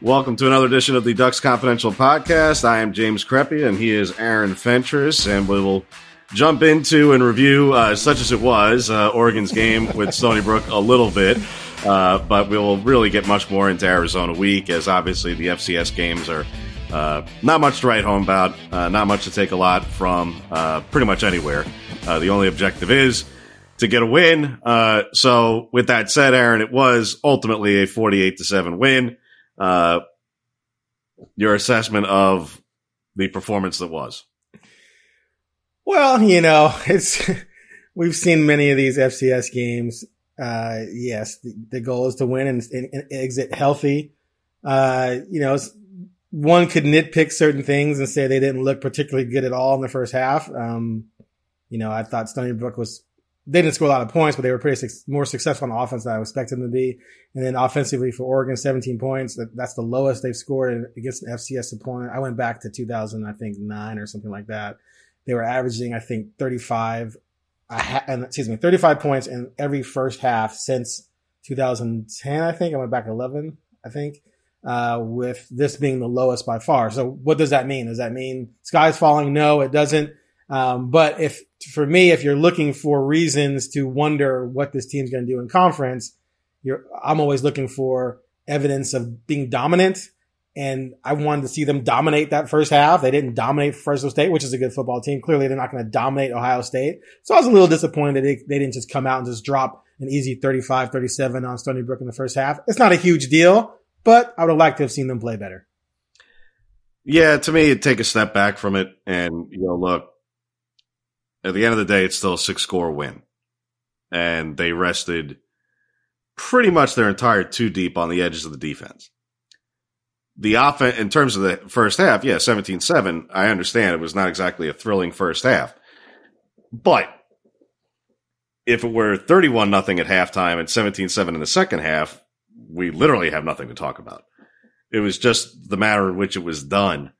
Welcome to another edition of the Ducks Confidential podcast. I am James Crepea, and he is Aaron Fentress, and we will jump into and review, uh, such as it was, uh, Oregon's game with Stony Brook a little bit. Uh, but we will really get much more into Arizona week, as obviously the FCS games are uh, not much to write home about, uh, not much to take a lot from uh, pretty much anywhere. the only objective is to get a win. Uh, so with that said, Aaron, it was ultimately a 48 to 7 win. Uh, your assessment of the performance that was. Well, you know, it's, we've seen many of these FCS games. Uh, yes, the, the, goal is to win and, and, and exit healthy. Uh, you know, one could nitpick certain things and say they didn't look particularly good at all in the first half. Um, you know, I thought Stony Brook was they didn't score a lot of points, but they were pretty su- more successful on offense than I expected them to be. And then offensively for Oregon, 17 points. That, that's the lowest they've scored against an FCS opponent. I went back to 2000, I think nine or something like that. They were averaging, I think, 35, ha- and, excuse me, 35 points in every first half since 2010. I think I went back 11, I think. Uh, with this being the lowest by far. So what does that mean? Does that mean sky's falling? No, it doesn't. Um, but if for me, if you're looking for reasons to wonder what this team's going to do in conference, I'm always looking for evidence of being dominant. And I wanted to see them dominate that first half. They didn't dominate Fresno State, which is a good football team. Clearly, they're not going to dominate Ohio State. So I was a little disappointed they, they didn't just come out and just drop an easy 35, 37 on Stony Brook in the first half. It's not a huge deal, but I would have liked to have seen them play better. Yeah, to me, take a step back from it and, you know, look, at the end of the day, it's still a six score win. And they rested pretty much their entire two deep on the edges of the defense. The offense, in terms of the first half, yeah, 17 7, I understand it was not exactly a thrilling first half. But if it were 31 nothing at halftime and 17 7 in the second half, we literally have nothing to talk about. It was just the manner in which it was done.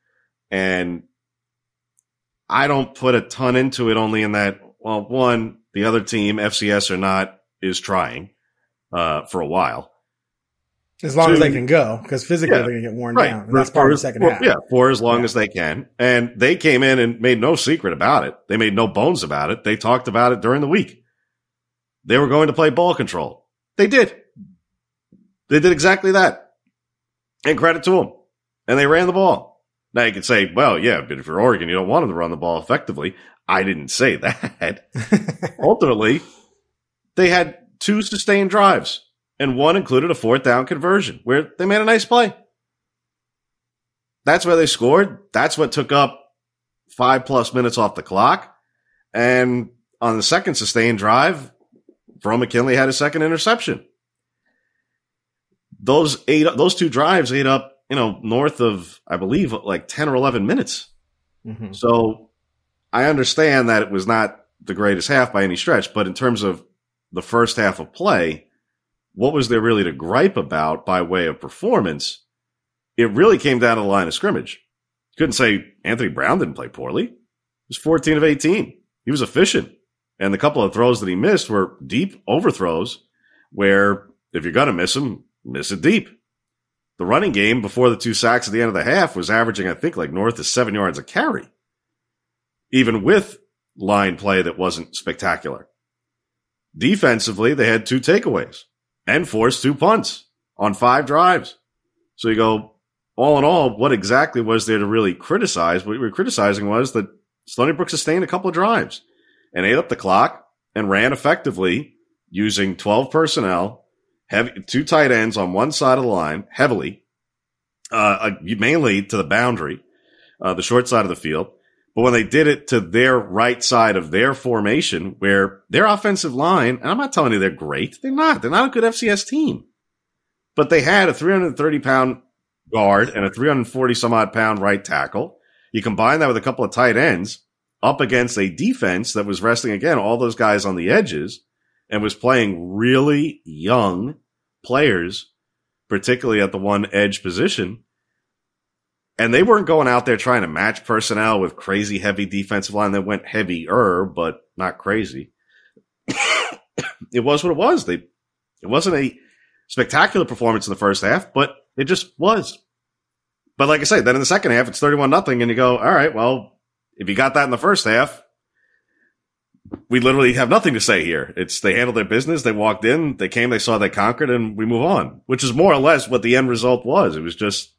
And I don't put a ton into it only in that, well, one, the other team, FCS or not, is trying uh, for a while. As long Two, as they can go, because physically yeah, they're going to get worn right. down. And that's part of the second for, half. Yeah, for as long yeah. as they can. And they came in and made no secret about it. They made no bones about it. They talked about it during the week. They were going to play ball control. They did. They did exactly that. And credit to them. And they ran the ball. Now you could say, well, yeah, but if you're Oregon, you don't want them to run the ball effectively. I didn't say that. Ultimately, they had two sustained drives, and one included a fourth down conversion where they made a nice play. That's where they scored. That's what took up five plus minutes off the clock. And on the second sustained drive, Verone McKinley had a second interception. Those eight, those two drives ate up you know, north of, I believe, like 10 or 11 minutes. Mm-hmm. So I understand that it was not the greatest half by any stretch, but in terms of the first half of play, what was there really to gripe about by way of performance? It really came down to the line of scrimmage. Couldn't say Anthony Brown didn't play poorly. He was 14 of 18. He was efficient. And the couple of throws that he missed were deep overthrows where if you're going to miss them, miss it deep. The running game before the two sacks at the end of the half was averaging, I think, like north of seven yards a carry, even with line play that wasn't spectacular. Defensively, they had two takeaways and forced two punts. on five drives. So you go, all in all, what exactly was there to really criticize? What we were criticizing was that Stony Brook sustained a couple of drives and ate up the clock and ran effectively using 12 personnel, heavy, two tight ends on one side of the line, heavily, uh, mainly to the boundary, uh, the short side of the field. But when they did it to their right side of their formation, where their offensive line, and I'm not telling you they're great, they're not. They're not a good FCS team. But they had a 330 pound guard and a 340 some odd pound right tackle. You combine that with a couple of tight ends up against a defense that was resting again all those guys on the edges and was playing really young players, particularly at the one edge position. And they weren't going out there trying to match personnel with crazy heavy defensive line. They went heavier, but not crazy. it was what it was. They, it wasn't a spectacular performance in the first half, but it just was. But like I say, then in the second half, it's 31 nothing, and you go, all right, well, if you got that in the first half, we literally have nothing to say here. It's they handled their business, they walked in, they came, they saw, they conquered, and we move on, which is more or less what the end result was. It was just.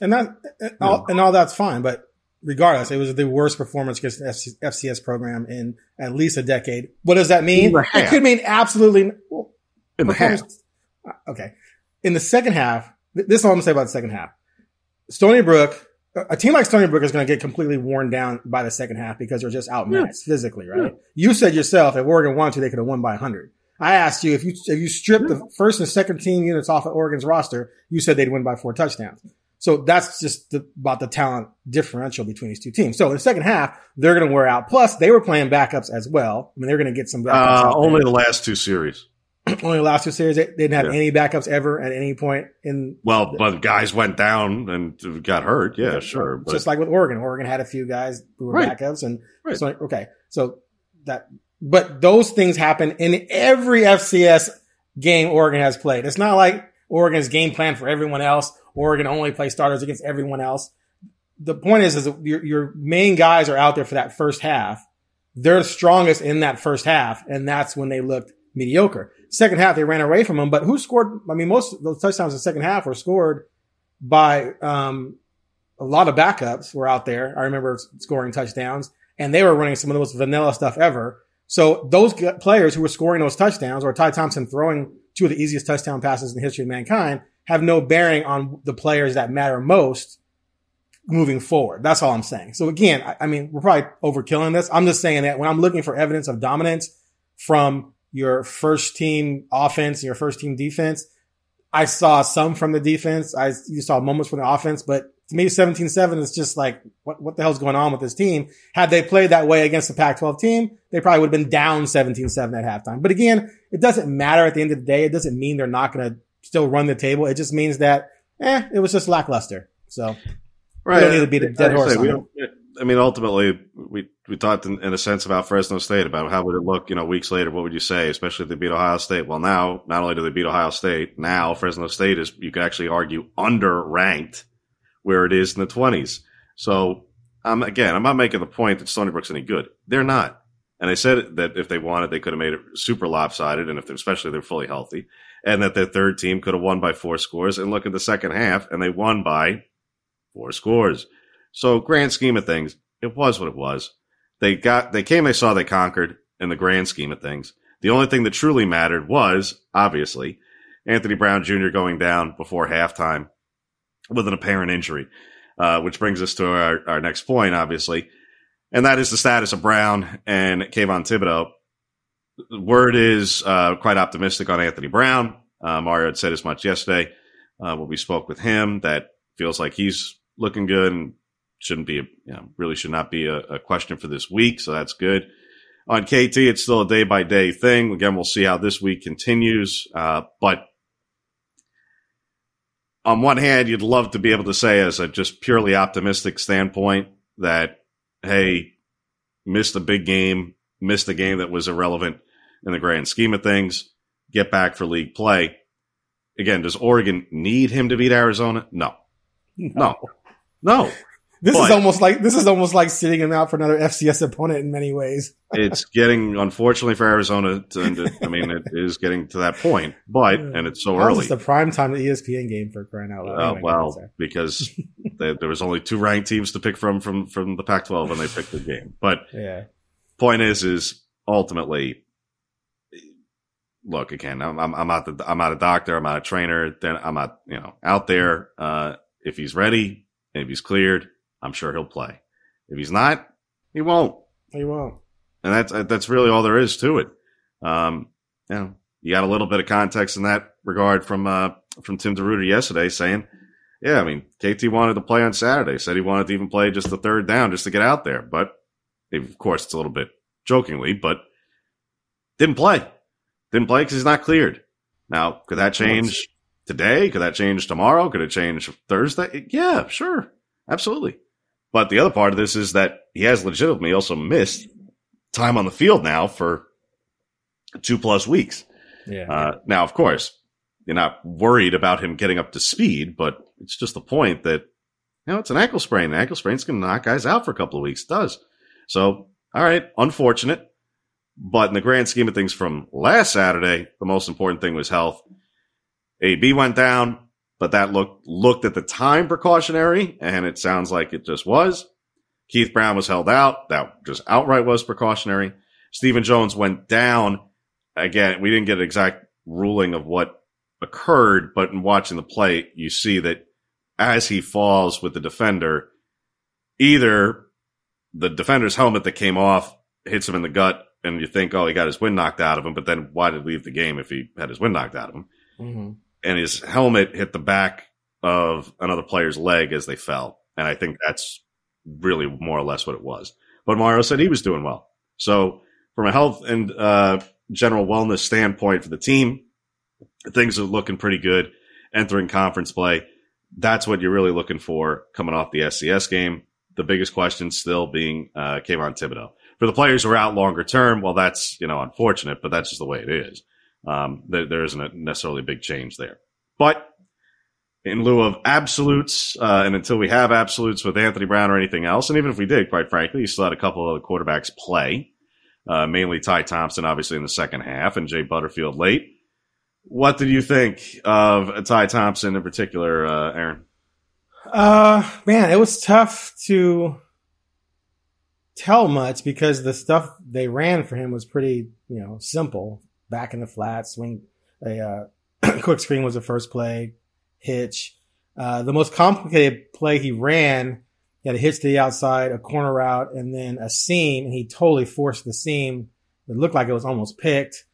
And that, and all, and all that's fine, but regardless, it was the worst performance against the FCS program in at least a decade. What does that mean? It could mean absolutely. Well, in the half. Uh, okay. In the second half, this is all I'm going to say about the second half. Stony Brook, a team like Stony Brook is going to get completely worn down by the second half because they're just outmatched yeah. physically, right? Yeah. You said yourself if Oregon wanted to, they could have won by 100. I asked you if you if you stripped yeah. the first and second team units off of Oregon's roster, you said they'd win by four touchdowns. So that's just the, about the talent differential between these two teams. So in the second half, they're going to wear out. Plus, they were playing backups as well. I mean, they're going to get some backups. Uh, only the last two series. only last two series they didn't have yeah. any backups ever at any point in. Well, the, but guys went down and got hurt. Yeah, sure. But. Just like with Oregon, Oregon had a few guys who were right. backups, and right. so okay, so that. But those things happen in every FCS game Oregon has played. It's not like Oregon's game plan for everyone else. Oregon only plays starters against everyone else. The point is, is your, your main guys are out there for that first half. They're strongest in that first half, and that's when they looked mediocre. Second half, they ran away from them, but who scored? I mean, most of those touchdowns in the second half were scored by, um, a lot of backups were out there. I remember scoring touchdowns and they were running some of the most vanilla stuff ever. So those players who were scoring those touchdowns or Ty Thompson throwing two of the easiest touchdown passes in the history of mankind have no bearing on the players that matter most moving forward. That's all I'm saying. So again, I, I mean, we're probably overkilling this. I'm just saying that when I'm looking for evidence of dominance from your first team offense and your first team defense. I saw some from the defense. I you saw moments from the offense, but to me, 17-7 is just like, what, what the hell's going on with this team? Had they played that way against the Pac-12 team, they probably would have been down 17-7 at halftime. But again, it doesn't matter at the end of the day. It doesn't mean they're not going to still run the table. It just means that, eh, it was just lackluster. So, right. we don't need to beat a dead horse. Say, I mean, ultimately, we we talked in, in, a sense about Fresno State about how would it look, you know, weeks later. What would you say, especially if they beat Ohio State? Well, now not only do they beat Ohio State, now Fresno State is you could actually argue under ranked where it is in the twenties. So, um, again, I'm not making the point that Stony Brook's any good. They're not. And I said that if they wanted, they could have made it super lopsided, and if they're, especially they're fully healthy, and that their third team could have won by four scores. And look at the second half, and they won by four scores. So, grand scheme of things, it was what it was. They got, they came, they saw, they conquered in the grand scheme of things. The only thing that truly mattered was, obviously, Anthony Brown Jr. going down before halftime with an apparent injury, uh, which brings us to our, our next point, obviously, and that is the status of Brown and Kayvon Thibodeaux. Word is uh, quite optimistic on Anthony Brown. Uh, Mario had said as much yesterday uh, when we spoke with him that feels like he's looking good and shouldn't be, a, you know, really should not be a, a question for this week. So that's good. On KT, it's still a day by day thing. Again, we'll see how this week continues. Uh, but on one hand, you'd love to be able to say, as a just purely optimistic standpoint, that, hey, missed a big game, missed a game that was irrelevant in the grand scheme of things, get back for league play. Again, does Oregon need him to beat Arizona? No. No. No. This But- is almost like this is almost like sitting him out for another FCS opponent in many ways. it's getting, unfortunately for Arizona, to, and I mean, it is getting to that point, but, and it's so How is early. this the prime time ESPN game for crying out loud? Uh, Anyway, well, because there, there was only two ranked teams to pick from from from the Pac-12 when they picked the game. But yeah, point is, is ultimately, look again. I'm I'm, I'm not the, I'm not a doctor. I'm not a trainer. Then I'm not you know out there. Uh, if he's ready and if he's cleared, I'm sure he'll play. If he's not, he won't. he won't. And that's that's really all there is to it. Um, you know, you got a little bit of context in that regard from uh, from Tim DeRuyter yesterday, saying, "Yeah, I mean, KT wanted to play on Saturday. Said he wanted to even play just the third down just to get out there, but of course, it's a little bit jokingly, but didn't play. Didn't play because he's not cleared. Now, could that change today? Could that change tomorrow? Could it change Thursday? Yeah, sure, absolutely. But the other part of this is that he has legitimately also missed time on the field now for two plus weeks. Yeah, Uh, now, of course, you're not worried about him getting up to speed, but it's just the point that, you know, it's an ankle sprain. An ankle sprain's going to knock guys out for a couple of weeks. It does. So, all right, unfortunate. But in the grand scheme of things from last Saturday, the most important thing was health. AB went down, but that looked, looked at the time precautionary, and it sounds like it just was. Keith Brown was held out. That just outright was precautionary. Stephen Jones went down. Again, we didn't get an exact ruling of what occurred, but in watching the play, you see that as he falls with the defender, either the defender's helmet that came off hits him in the gut, and you think, oh, he got his wind knocked out of him, but then why did he leave the game if he had his wind knocked out of him? hmm And his helmet hit the back of another player's leg as they fell. And I think that's really more or less what it was. But Mario said he was doing well. So from a health and uh, general wellness standpoint for the team, things are looking pretty good entering conference play. That's what you're really looking for coming off the FCS game. The biggest question still being uh, Kayvon Thibodeaux. For the players who are out longer term, well, that's you know unfortunate, but that's just the way it is. Um, there, there isn't necessarily a big change there. But in lieu of absolutes, uh, and until we have absolutes with Anthony Brown or anything else, and even if we did, quite frankly, you still had a couple of other quarterbacks play, uh, mainly Ty Thompson, obviously in the second half, and Jay Butterfield late. What did you think of Ty Thompson in particular, uh, Aaron? Uh, man, it was tough to tell much because the stuff they ran for him was pretty, you know, simple. Back in the flat, swing, a uh, quick screen was the first play, hitch. Uh, the most complicated play he ran, he had a hitch to the outside, a corner route, and then a seam, and he totally forced the seam. It looked like it was almost picked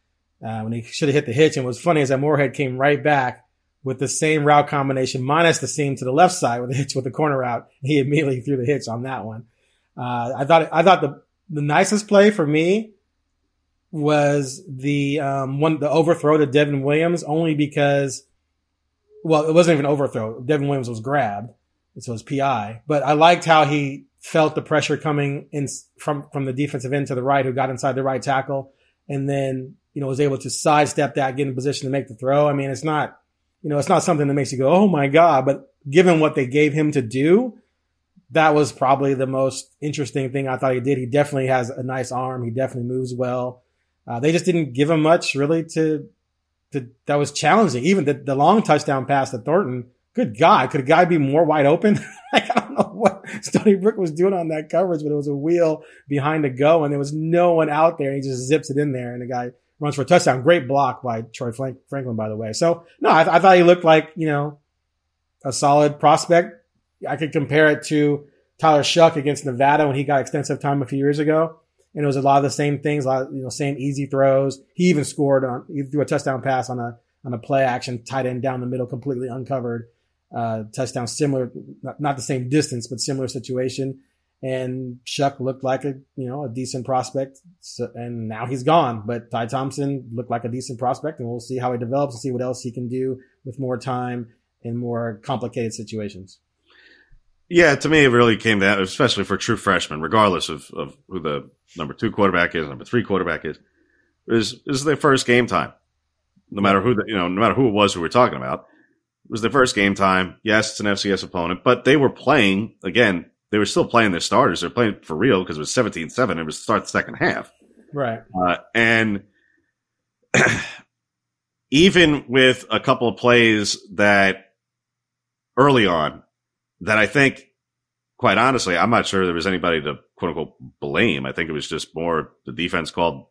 uh, when he should have hit the hitch. And what's funny is that Moorhead came right back with the same route combination minus the seam to the left side with the hitch with the corner route. He immediately threw the hitch on that one. Uh, I thought, I thought the, the nicest play for me was the, um, one, the overthrow to Devon Williams only because, well, it wasn't even overthrow. Devon Williams was grabbed. So it was PI, but I liked how he felt the pressure coming in from, from the defensive end to the right who got inside the right tackle and then, you know, was able to sidestep that, get in position to make the throw. I mean, it's not, you know, it's not something that makes you go, oh my God. But given what they gave him to do, that was probably the most interesting thing I thought he did. He definitely has a nice arm. He definitely moves well. Uh, they just didn't give him much really to, to that was challenging. Even the, the long touchdown pass to Thornton. Good God, could a guy be more wide open? like, I don't know what Stony Brook was doing on that coverage, but it was a wheel behind the go and there was no one out there. And he just zips it in there and the guy runs for a touchdown. Great block by Troy Franklin, by the way. So no, I, I, thought he looked like, you know, a solid prospect. I could compare it to Tyler Shough against Nevada when he got extensive time a few years ago. And it was a lot of the same things, a lot of, you know, same easy throws. He even scored on, he threw a touchdown pass on a, on a play action tight end down the middle, completely uncovered. Uh, touchdown similar, not, not the same distance, but similar situation. And Shough looked like a, you know, a decent prospect. So, and now he's gone, but Ty Thompson looked like a decent prospect and we'll see how he develops and see what else he can do with more time in more complicated situations. Yeah, to me, it really came down, especially for true freshmen, regardless of, of who the number two quarterback is, number three quarterback is, is is their first game time. No matter who the, you know, no matter who it was who we're talking about, it was their first game time. Yes, it's an FCS opponent, but they were playing again they were still playing their starters. They're playing for real because it was 17-7. It was start the second half. Right. Uh, and even with a couple of plays that early on that I think, quite honestly, I'm not sure there was anybody to quote unquote blame. I think it was just more the defense called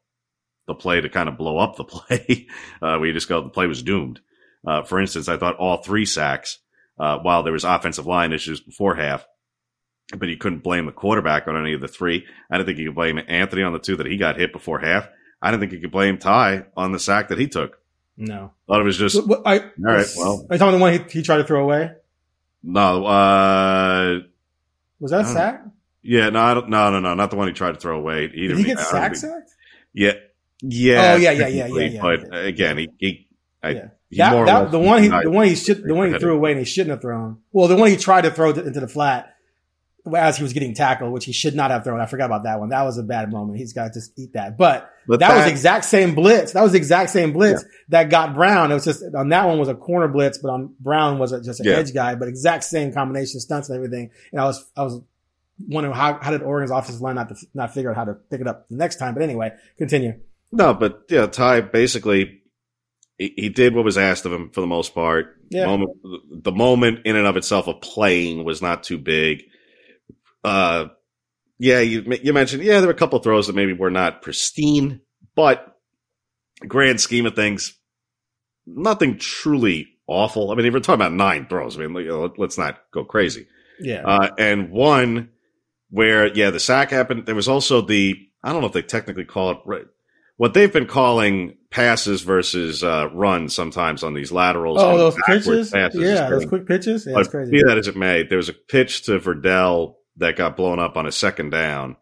the play to kind of blow up the play. uh, we just go, the play was doomed. Uh, for instance, I thought all three sacks, uh, while there was offensive line issues before half, but you couldn't blame the quarterback on any of the three. I didn't think you could blame Anthony on the two that he got hit before half. I didn't think you could blame Ty on the sack that he took. No. I Thought it was just I, all right. Well, are you talking the one he, he tried to throw away? No, uh, Was that sack? yeah, no, I don't, no, no, no, not the one he tried to throw away. He Did he get sack sacked? Yeah, yeah, Oh, yeah, yeah, yeah, yeah, yeah, But yeah. again, he, he, I, Yeah. he That, that, the one he, the one he should, the one he threw away and he shouldn't have thrown. Well, the one he tried to throw into the flat as he was getting tackled, which he should not have thrown. I forgot about that one. That was a bad moment. He's got to just eat that. But, But that, was the exact same blitz. That was the exact same blitz that got Brown. It was just on that one was a corner blitz, but on Brown was just an Yeah. edge guy. But exact same combination, stunts and everything. And I was I was wondering how how did Oregon's offensive line not to, not figure out how to pick it up the next time. But anyway, continue. No, but yeah, Ty basically he, he did what was asked of him for the most part. Yeah. Moment, the moment in and of itself of playing was not too big. Uh, yeah, you you mentioned yeah there were a couple of throws that maybe were not pristine, but grand scheme of things, nothing truly awful. I mean, if we're talking about nine throws, I mean, let's not go crazy. Yeah. Uh, and one where, yeah, the sack happened. There was also the, I don't know if they technically call it right. What they've been calling passes versus uh, runs sometimes on these laterals. oh, those pitches. Yeah, those quick pitches. Yeah, But crazy. be that as it may, there was a pitch to Verdell that got blown up on a second down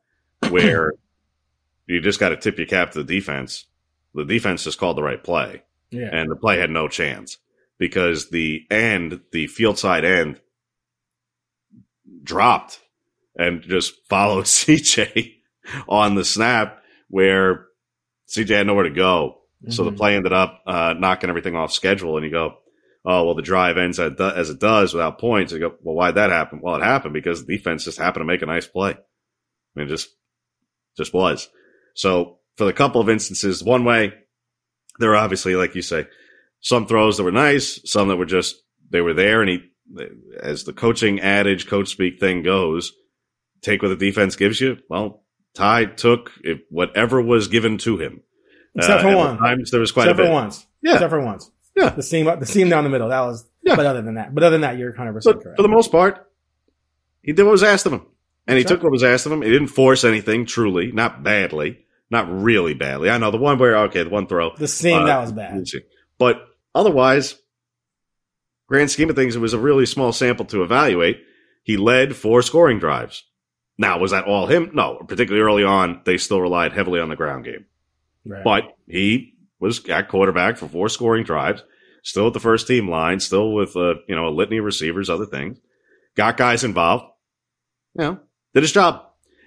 where you just got to tip your cap to the defense. The defense just called the right play Yeah. and the play had no chance because the end, the field side end, dropped and just followed CJ on the snap where CJ had nowhere to go. So the Mhm. play ended up uh, knocking everything off schedule, and you go, "Oh well, the drive ends as it does without points." You go, "Well, why'd that happen?" Well, it happened because the defense just happened to make a nice play. I mean, it just just was. So for the couple of instances, one way there were obviously, like you say, some throws that were nice, some that were just they were there, and he, as the coaching adage, coach speak thing goes, take what the defense gives you. Well, Ty took whatever was given to him. Except uh, for and one. Times there was quite Except a bit. for once. Yeah. Except for once. Yeah. The seam up, the seam down the middle. That was. Yeah. But other than that, but other than that, you're 100 percent But correct. for the most part, he did what was asked of him, and he Sure. took what was asked of him. He didn't force anything. Truly, not badly, not really badly. I know the one where okay, the one throw, the seam uh, that was bad. but otherwise, grand scheme of things, it was a really small sample to evaluate. He led four scoring drives. Now, was that all him? No, particularly early on, they still relied heavily on the ground game. Right. But he was at quarterback for four scoring drives, still at the first team line, still with uh, you know a litany of receivers, other things. Got guys involved. You know, did his job.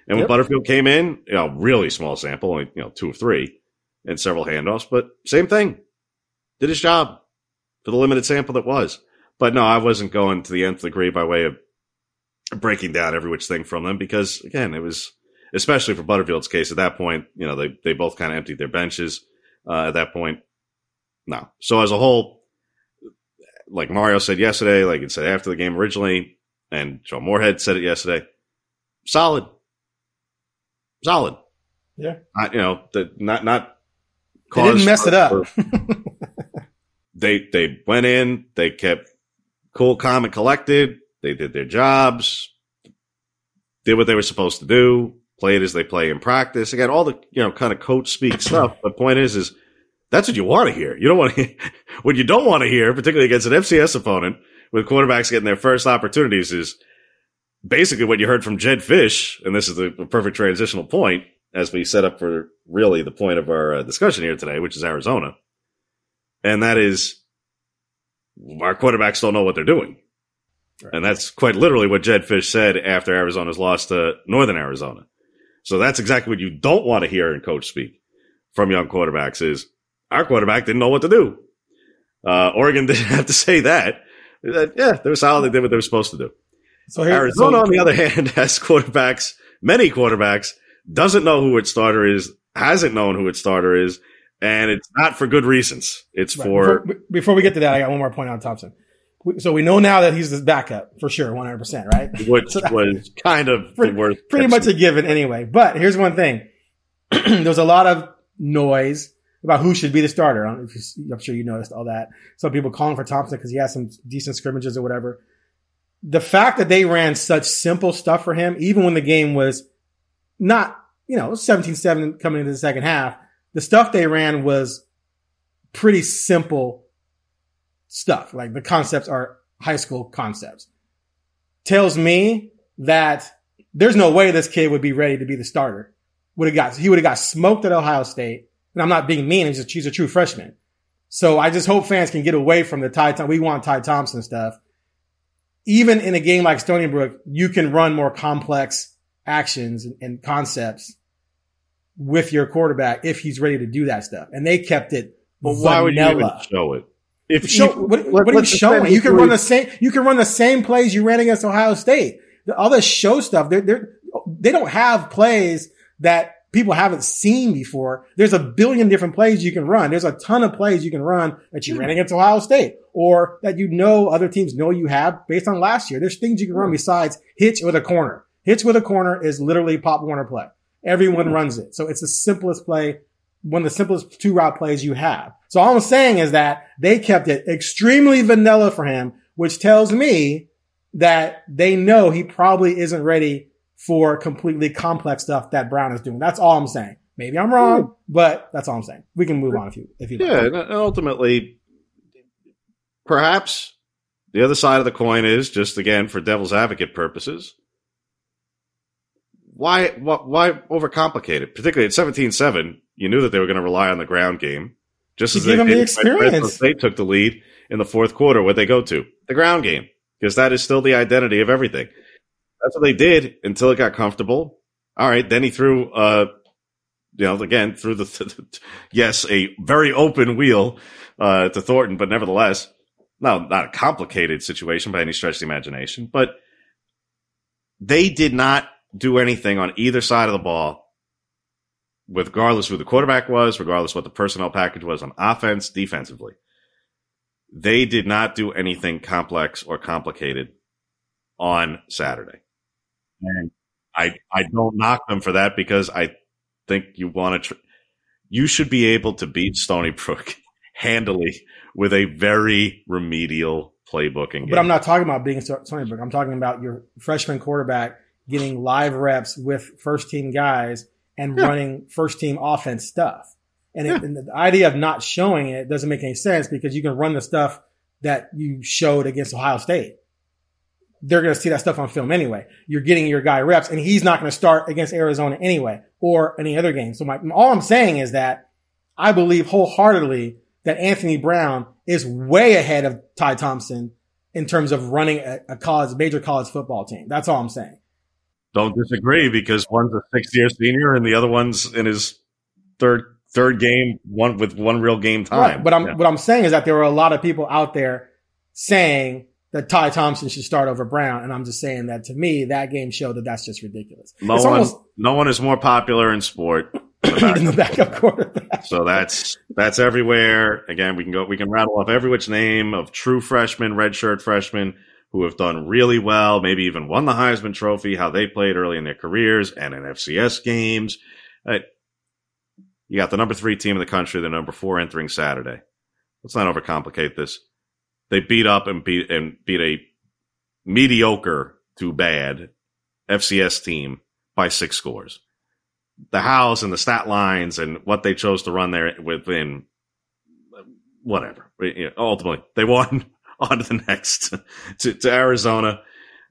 And when Yep. Butterfield came in, you know, really small sample, only you know two or three, and several handoffs, but same thing. Did his job for the limited sample that was. But no, I wasn't going to the nth degree by way of breaking down every which thing from them because again, it was especially for Butterfield's case at that point, you know, they they both kind of emptied their benches uh, at that point. No. So as a whole, like Mario said yesterday, like it said after the game originally, and Joe Moorhead said it yesterday, solid, solid. Yeah. Not, you know, the, not not. They didn't mess it up. for- they they went in, they kept cool, calm, and collected. They did their jobs, did what they were supposed to do, played as they play in practice. Again, all the you know kind of coach speak stuff. The point is, is that's what you want to hear. You don't want to. what you don't want to hear, particularly against an FCS opponent with quarterbacks getting their first opportunities, is basically what you heard from Jedd Fisch, and this is the perfect transitional point as we set up for really the point of our uh, discussion here today, which is Arizona, and that is our quarterbacks don't know what they're doing. Right. And that's quite literally what Jedd Fisch said after Arizona's loss to Northern Arizona. So that's exactly what you don't want to hear in coach speak from young quarterbacks is our quarterback didn't know what to do. Uh, Oregon didn't have to say that. Yeah, they were solid. They did what they were supposed to do. So here, Arizona, so, on the other hand, has quarterbacks, many quarterbacks, doesn't know who its starter is, hasn't known who its starter is, and it's not for good reasons. It's right. for before, before, we get to that. I got one more point on Thompson. So we know now that he's the backup for sure, one hundred percent, right? Which so was kind of pretty, pretty much a given anyway. But here's one thing: there's a lot of noise about who should be the starter. I'm sure you noticed all that. Some people calling for Thompson because he has some decent scrimmages or whatever. The fact that they ran such simple stuff for him, even when the game was not, you know, 17-7 coming into the second half, the stuff they ran was pretty simple stuff. Like the concepts are high school concepts. Tells me that there's no way this kid would be ready to be the starter. Would have got, he would have got smoked at Ohio State and I'm not being mean. He's just, a true freshman. So I just hope fans can get away from the Ty, we want Ty Thompson stuff. Even in a game like Stony Brook, you can run more complex actions and concepts with your quarterback if he's ready to do that stuff. And they kept it. But why would you even show it? If show, you, what, what, are you showing? You can run the same. You can run the same plays you ran against Ohio State. All this show stuff. They're, they're, they don't have plays that people haven't seen before. There's a billion different plays you can run. There's a ton of plays you can run that you ran hmm. against Ohio State or that you know other teams know you have based on last year. There's things you can run besides hitch with a corner. Hitch with a corner is literally Pop Warner play. Everyone runs it. So it's the simplest play, one of the simplest two route plays you have. So all I'm saying is that they kept it extremely vanilla for him, which tells me that they know he probably isn't ready for completely complex stuff that Brown is doing. That's all I'm saying. Maybe I'm wrong, hmm. but that's all I'm saying. We can move on if you if you yeah. Like. Uh, ultimately, perhaps the other side of the coin is just again for devil's advocate purposes. Why why, why overcomplicate it? Particularly at 17-7, you knew that they were going to rely on the ground game. Just as they them the experience. They took the lead in the fourth quarter. What they go to the ground game because that is still the identity of everything. That's what they did until it got comfortable. All right, then he threw, uh, you know, again through the yes, a very open wheel uh, to Thornton, but nevertheless, no, not a complicated situation by any stretch of the imagination. But they did not do anything on either side of the ball, regardless who the quarterback was, regardless what the personnel package was on offense, defensively. They did not do anything complex or complicated on Saturday. And I I don't knock them for that because I think you want to. Tr- you should be able to beat Stony Brook handily with a very remedial playbooking. But I'm not talking about being Stony Brook. I'm talking about your freshman quarterback getting live reps with first team guys and yeah. running first team offense stuff. And, yeah. it, and, the idea of not showing it doesn't make any sense because you can run the stuff that you showed against Ohio State they're going to see that stuff on film anyway. You're getting your guy reps and he's not going to start against Arizona anyway or any other game. So my, all I'm saying is that I believe wholeheartedly that Anthony Brown is way ahead of Ty Thompson in terms of running a, a college, major college football team. That's all I'm saying. Don't disagree because one's a six year senior and the other one's in his third, third game, one with one real game time. Right. But I'm, yeah. what I'm saying is that there are a lot of people out there saying that Ty Thompson should start over Brown. And I'm just saying that to me, that game showed that that's just ridiculous. No it's one, almost, no one is more popular in sport than the backup quarterback. So that's that's everywhere. Again, we can go, we can rattle off every which name of true freshmen, redshirt freshmen who have done really well, maybe even won the Heisman Trophy, how they played early in their careers and in FCS games. Uh, you got the number three team in the country, the number four entering Saturday. Let's not overcomplicate this they beat up and beat and beat a mediocre to bad FCS team by six scores. The house and the stat lines and what they chose to run there within whatever. Ultimately, they won on to the next to, to Arizona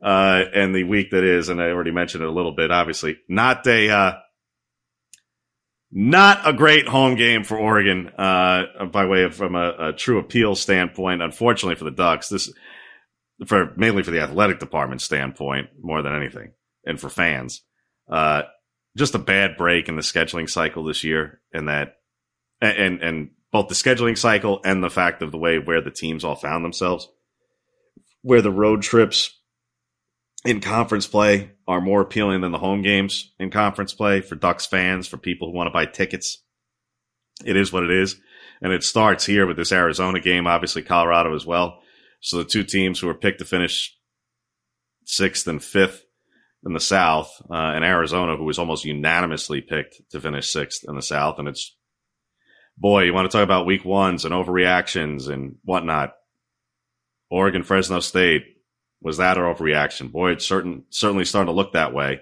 uh, and the week that is, and I already mentioned it a little bit. Obviously, not a uh, not a great home game for Oregon, uh, by way of from a, a, true appeal standpoint. Unfortunately for the Ducks, this for mainly for the athletic department standpoint more than anything, and for fans, uh, just a bad break in the scheduling cycle this year, and that, and and both the scheduling cycle and the fact of the way where the teams all found themselves, where the road trips in conference play are more appealing than the home games in conference play for Ducks fans, for people who want to buy tickets. It is what it is. And it starts here with this Arizona game, obviously Colorado as well. So the two teams who are picked to finish sixth and fifth in the South, uh, and Arizona, who was almost unanimously picked to finish sixth in the South. And it's, boy, you want to talk about week ones and overreactions and whatnot. Oregon, Fresno State, was that an overreaction? Boy, it's certain, certainly starting to look that way.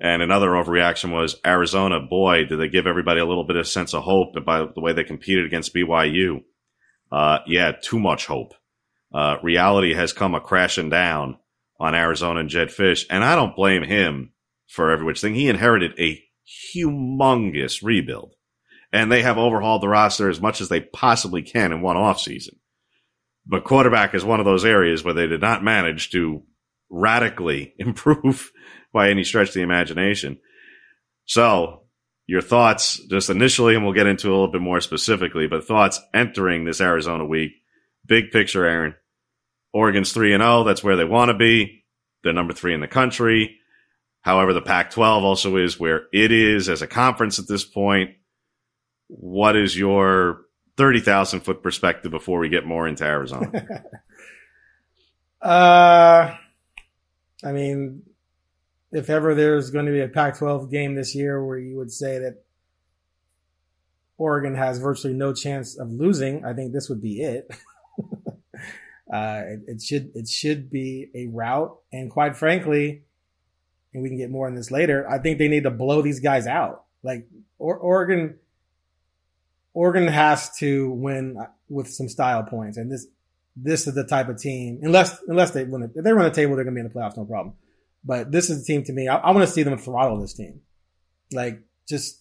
And another overreaction was Arizona. Boy, did they give everybody a little bit of sense of hope by the way they competed against BYU. Uh, yeah, too much hope. Uh, reality has come a crashing down on Arizona and Jedd Fisch, and I don't blame him for every which thing. He inherited a humongous rebuild, and they have overhauled the roster as much as they possibly can in one off season. But quarterback is one of those areas where they did not manage to radically improve by any stretch of the imagination. So, your thoughts just initially, and we'll get into a little bit more specifically, but thoughts entering this Arizona week. Big picture, Aaron. Oregon's 3 and 0. That's where they want to be. They're number three in the country. However, the Pac 12 also is where it is as a conference at this point. What is your 30,000 foot perspective before we get more into Arizona? uh, I mean, if ever there's going to be a Pac 12 game this year where you would say that Oregon has virtually no chance of losing, I think this would be it. uh, it, it, should it should be a route, and quite frankly, and we can get more on this later. I think they need to blow these guys out. Like or, Oregon, Oregon has to win with some style points, and this this is the type of team. Unless unless they win, if they run the table, they're going to be in the playoffs, no problem. But this is the team to me. I, I want to see them throttle this team, like just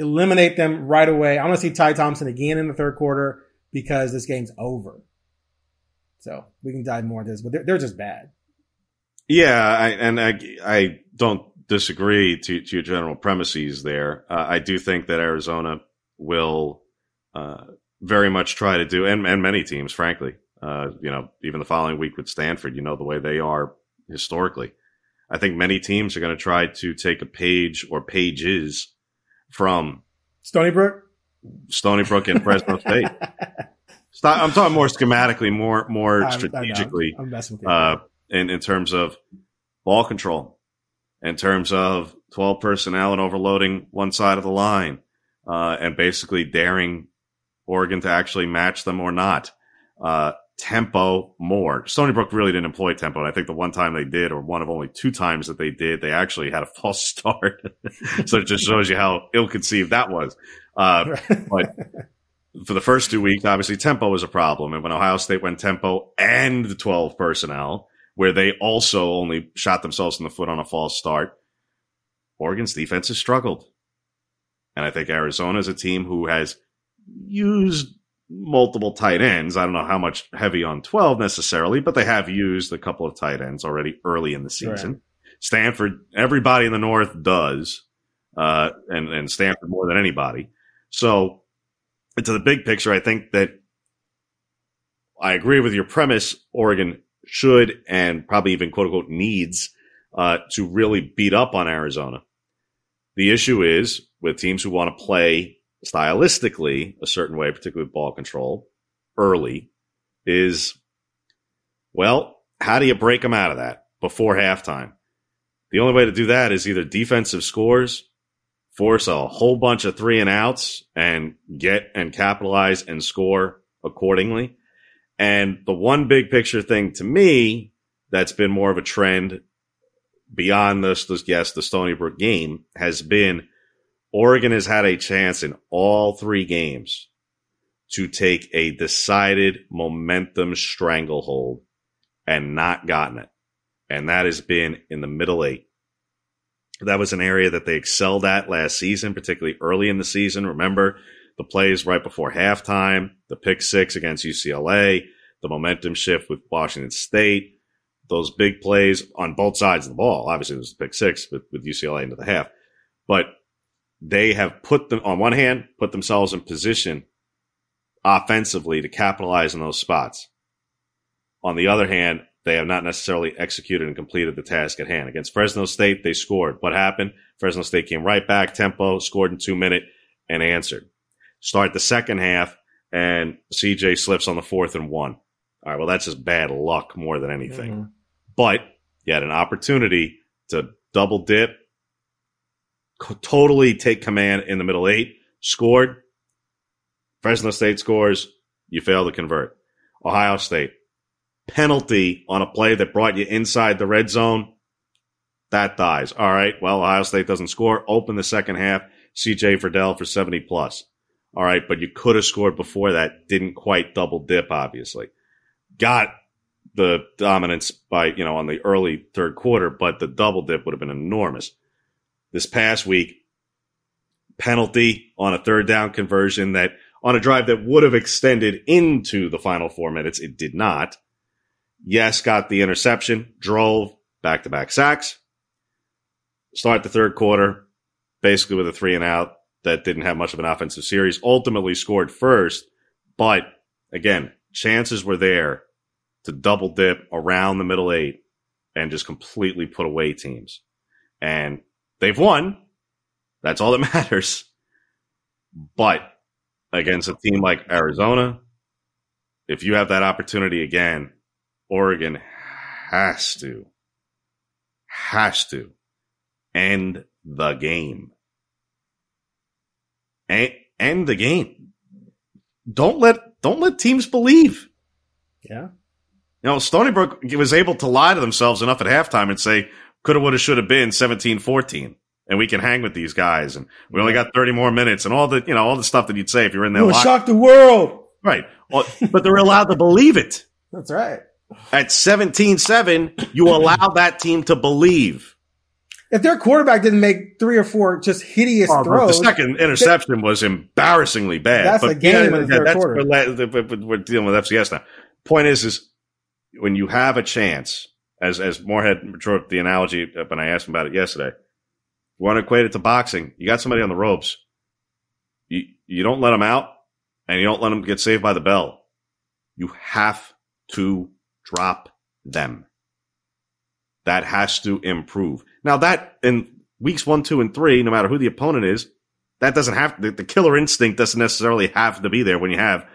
eliminate them right away. I want to see Ty Thompson again in the third quarter because this game's over. So we can dive more into this, but they're, they're just bad. Yeah, I, and I I don't disagree to, to your general premises there. Uh, I do think that Arizona will uh, very much try to do, and, and many teams, frankly, uh, you know, even the following week with Stanford, you know, the way they are historically. I think many teams are going to try to take a page or pages from Stony Brook, Stony Brook, and Fresno State. Stop, I'm talking more schematically, more more I'm- strategically, I'm messing with you. uh, in in terms of ball control, in terms of 12 personnel and overloading one side of the line, uh, and basically daring Oregon to actually match them or not. Uh, tempo more. Stony Brook really didn't employ tempo. And I think the one time they did, or one of only two times that they did, they actually had a false start. so it just shows you how ill conceived that was. Uh, but for the first two weeks, obviously tempo was a problem. And when Ohio State went tempo and the 12 personnel, where they also only shot themselves in the foot on a false start, Oregon's defense has struggled. And I think Arizona is a team who has used multiple tight ends. I don't know how much heavy on 12 necessarily, but they have used a couple of tight ends already early in the season. Stanford, everybody in the North does, uh, and, and Stanford more than anybody. So, to the big picture, I think that I agree with your premise. Oregon should and probably even quote unquote needs uh, to really beat up on Arizona. The issue is with teams who want to play stylistically a certain way, particularly with ball control early, is well, how do you break them out of that before halftime? The only way to do that is either defensive scores, force a whole bunch of three and outs, and get and capitalize and score accordingly. And the one big picture thing to me that's been more of a trend beyond this, this yes, the Stony Brook game has been Oregon has had a chance in all three games to take a decided momentum stranglehold and not gotten it. And that has been in the middle eight. That was an area that they excelled at last season, particularly early in the season. Remember the plays right before halftime, the pick six against UCLA, the momentum shift with Washington State, those big plays on both sides of the ball. Obviously, it was the pick six with, with UCLA into the half, but they have put them on one hand, put themselves in position offensively to capitalize on those spots. On the other hand, they have not necessarily executed and completed the task at hand. Against Fresno State, they scored. What happened? Fresno State came right back, tempo, scored in two minutes, and answered. Start the second half, and CJ slips on the fourth and one. All right, well, that's just bad luck more than anything. Mm-hmm. But you had an opportunity to double dip, totally take command in the middle eight, scored. Fresno State scores, you fail to convert. Ohio State, penalty on a play that brought you inside the red zone, that dies. All right, well, Ohio State doesn't score. Open the second half. CJ Verdell for 70 plus. All right, but you could have scored before that. Didn't quite double dip, obviously. Got the dominance by, you know, on the early third quarter, but the double dip would have been enormous. This past week, penalty on a third down conversion that on a drive that would have extended into the final four minutes. It did not. Yes, got the interception, drove back to back sacks. Start the third quarter, basically with a three and out that didn't have much of an offensive series. Ultimately scored first, but again, chances were there to double dip around the middle eight and just completely put away teams. And they've won. That's all that matters. But against a team like Arizona, if you have that opportunity again, Oregon has to, has to end the game. End, end the game. Don't let, don't let teams believe. Yeah. You know, Stony Brook was able to lie to themselves enough at halftime and say, coulda, woulda, shoulda been 17 14 and we can hang with these guys and we only got 30 more minutes and all the, you know, all the stuff that you'd say if you're in there. We'll shock the world. Right. Well, but they're allowed to believe it. That's right. At 17-7, you allow that team to believe. If their quarterback didn't make three or four just hideous oh, throws, the second interception was embarrassingly bad. That's but a game in the third that's quarter. We're, we're dealing with FCS now. Point is, is when you have a chance, as as Moorhead drew the analogy uh, when I asked him about it yesterday, you want to equate it to boxing, you got somebody on the ropes. You, you don't let them out and you don't let them get saved by the bell. You have to drop them. That has to improve. Now that in weeks one, two, and three, no matter who the opponent is, that doesn't have the, the killer instinct doesn't necessarily have to be there when you have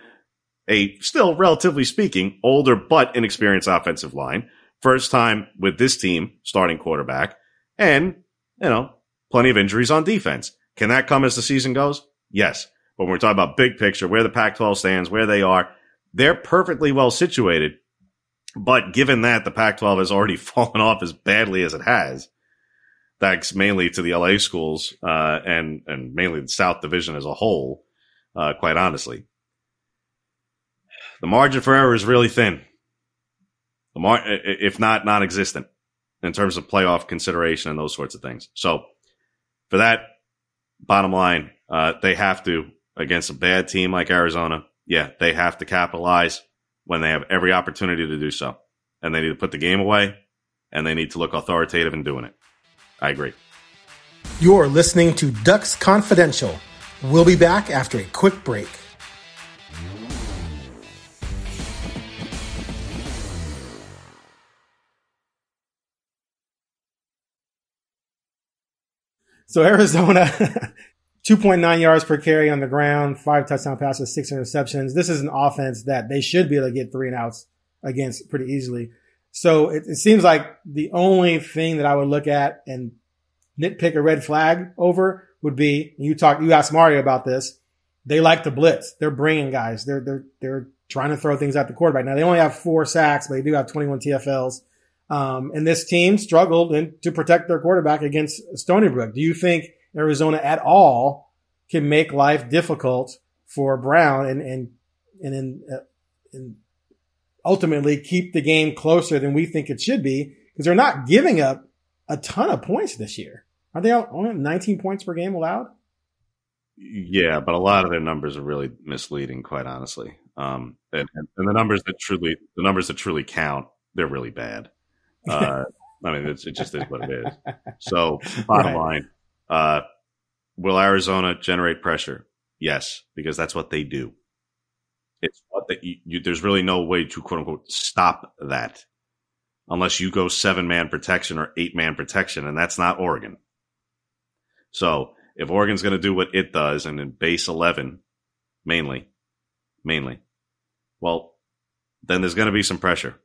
a still relatively speaking older but inexperienced offensive line. First time with this team starting quarterback and, you know, plenty of injuries on defense. Can that come as the season goes? Yes. But when we're talking about big picture, where the Pac 12 stands, where they are, they're perfectly well situated. But given that the Pac 12 has already fallen off as badly as it has, thanks mainly to the LA schools uh, and, and mainly the South Division as a whole, uh, quite honestly. The margin for error is really thin. The mar- if not non existent in terms of playoff consideration and those sorts of things. So for that, bottom line, uh, they have to against a bad team like Arizona. Yeah, they have to capitalize when they have every opportunity to do so, and they need to put the game away, and they need to look authoritative in doing it. I agree. You're listening to Ducks Confidential. We'll be back after a quick break. So Arizona, 2.9 yards per carry on the ground, five touchdown passes, six interceptions. This is an offense that they should be able to get three and outs against pretty easily. So it, it seems like the only thing that I would look at and nitpick a red flag over would be you talk you asked Mario about this. They like to blitz. They're bringing guys. They're they're they're trying to throw things at the quarterback. Now they only have four sacks, but they do have 21 TFLs. Um, and this team struggled in, to protect their quarterback against Stony Brook. Do you think Arizona at all can make life difficult for Brown and and and in, uh, and ultimately keep the game closer than we think it should be because they're not giving up a ton of points this year. Are they only 19 points per game allowed? Yeah, but a lot of their numbers are really misleading, quite honestly. Um, and, and the numbers that truly, the numbers that truly count, they're really bad. Uh, I mean, it's, it just is what it is. So, bottom right. line, uh, will Arizona generate pressure? Yes, because that's what they do. It's what they, you, there's really no way to quote unquote stop that. unless you go seven man protection or eight man protection, and that's not Oregon. So if Oregon's going to do what it does and in base 11 mainly, mainly, well, then there's going to be some pressure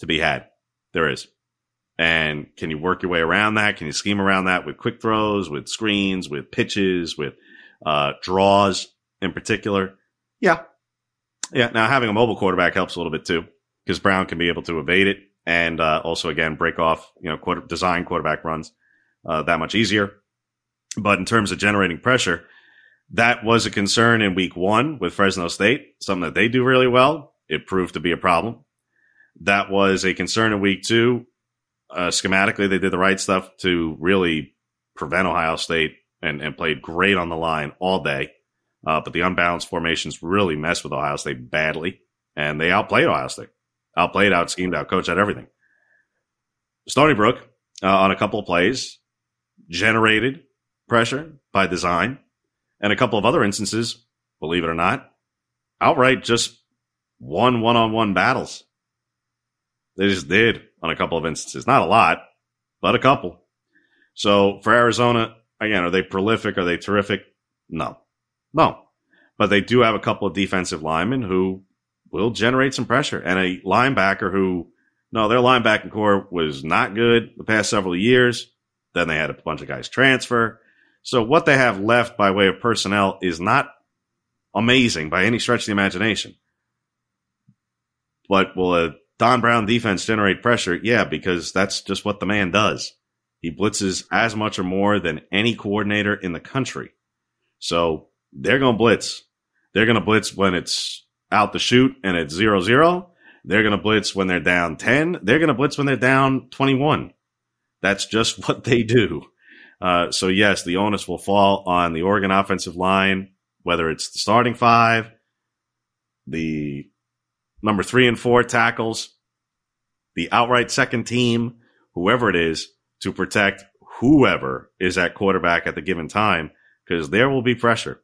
to be had. There is. And can you work your way around that? Can you scheme around that with quick throws, with screens, with pitches, with uh, draws in particular? Yeah. Yeah. Now, having a mobile quarterback helps a little bit too, because Brown can be able to evade it and uh, also, again, break off, you know, quarter, design quarterback runs uh, that much easier. But in terms of generating pressure, that was a concern in week one with Fresno State, something that they do really well. It proved to be a problem. That was a concern in week two uh, schematically, they did the right stuff to really prevent Ohio State and, and played great on the line all day. Uh, but the unbalanced formations really messed with Ohio State badly, and they outplayed Ohio State, outplayed, out schemed, out coached, out everything. Stony Brook uh, on a couple of plays generated pressure by design, and a couple of other instances, believe it or not, outright just won one-on-one battles. They just did on a couple of instances. Not a lot, but a couple. So for Arizona, again, are they prolific? Are they terrific? No. No. But they do have a couple of defensive linemen who will generate some pressure and a linebacker who, no, their linebacking corps was not good the past several years. Then they had a bunch of guys transfer. So what they have left by way of personnel is not amazing by any stretch of the imagination. But will a Don Brown defense generate pressure? Yeah, because that's just what the man does. He blitzes as much or more than any coordinator in the country. So they're going to blitz. They're going to blitz when it's out the chute and it's zero zero. They're going to blitz when they're down 10. They're going to blitz when they're down 21. That's just what they do. Uh, so yes, the onus will fall on the Oregon offensive line, whether it's the starting five, the number three and four tackles, the outright second team, whoever it is, to protect whoever is at quarterback at the given time, because there will be pressure.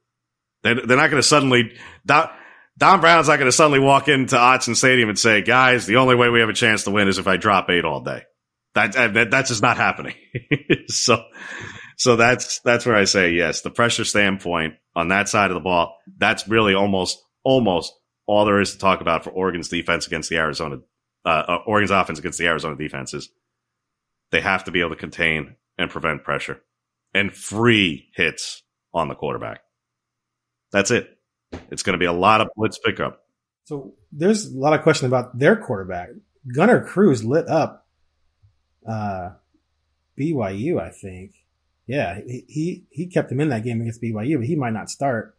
They're, they're not going to suddenly, Don, Don Brown's not going to suddenly walk into Autzen Stadium and say, guys, the only way we have a chance to win is if I drop eight all day. That, that that's just not happening. so, so that's, that's where I say, yes, the pressure standpoint on that side of the ball, that's really almost, almost all there is to talk about for Oregon's defense against the Arizona, uh, uh, Oregon's offense against the Arizona defenses. They have to be able to contain and prevent pressure and free hits on the quarterback. That's it. It's going to be a lot of blitz pickup. So there's a lot of question about their quarterback. Gunner Cruz lit up uh, BYU, I think. Yeah, he, he he kept him in that game against BYU, but he might not start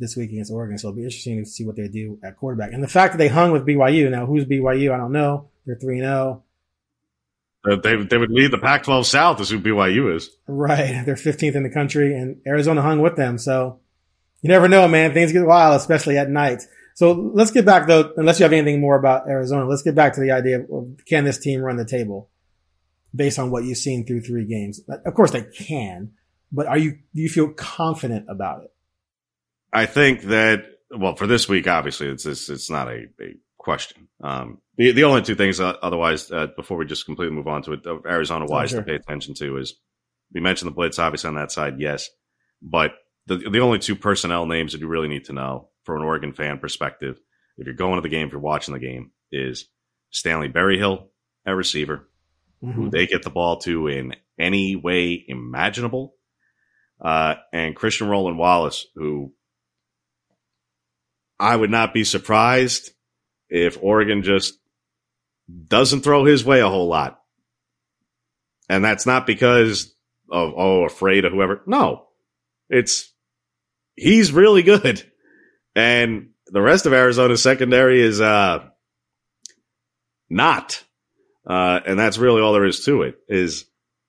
this week against Oregon. So it'll be interesting to see what they do at quarterback. And the fact that they hung with BYU now, who's BYU? I don't know. They're three zero. Uh, they they would lead the Pac-12 South is who BYU is. Right, they're 15th in the country, and Arizona hung with them. So you never know, man. Things get wild, especially at night. So let's get back though. Unless you have anything more about Arizona, let's get back to the idea of can this team run the table based on what you've seen through three games. Of course, they can, but are you do you feel confident about it? I think that well for this week, obviously it's it's, it's not a, a question. Um, the the only two things uh, otherwise uh, before we just completely move on to it, Arizona wise oh, sure. to pay attention to is we mentioned the blitz obviously on that side, yes, but the the only two personnel names that you really need to know from an Oregon fan perspective, if you're going to the game, if you're watching the game, is Stanley Berryhill at receiver, mm-hmm. who they get the ball to in any way imaginable, uh, and Christian Roland Wallace, who I would not be surprised if Oregon just doesn't throw his way a whole lot. And that's not because of, oh, afraid of whoever. No, it's, he's really good. And the rest of Arizona's secondary is, uh, not. Uh, and that's really all there is to it is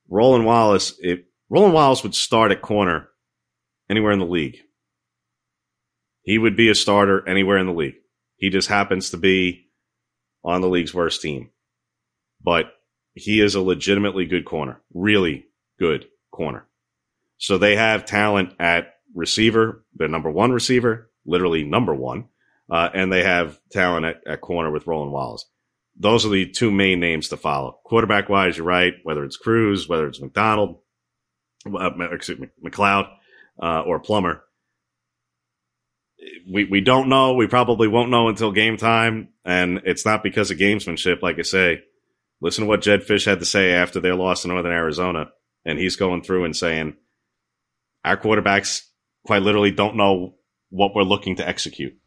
Roland Wallace. If Roland Wallace would start at corner anywhere in the league, he would be a starter anywhere in the league. He just happens to be on the league's worst team. But he is a legitimately good corner, really good corner. So they have talent at receiver, their number one receiver, literally number one, uh, and they have talent at, at corner with Roland Wallace. those are the two main names to follow. Quarterback wise, you're right. Whether it's Cruz, whether it's McDonald, uh, excuse me, McCloud, uh, or Plummer, we we don't know. We probably won't know until game time, and it's not because of gamesmanship. Like I say, listen to what Jedd Fisch had to say after their loss to Northern Arizona, and he's going through and saying our quarterbacks quite literally don't know what we're looking to execute.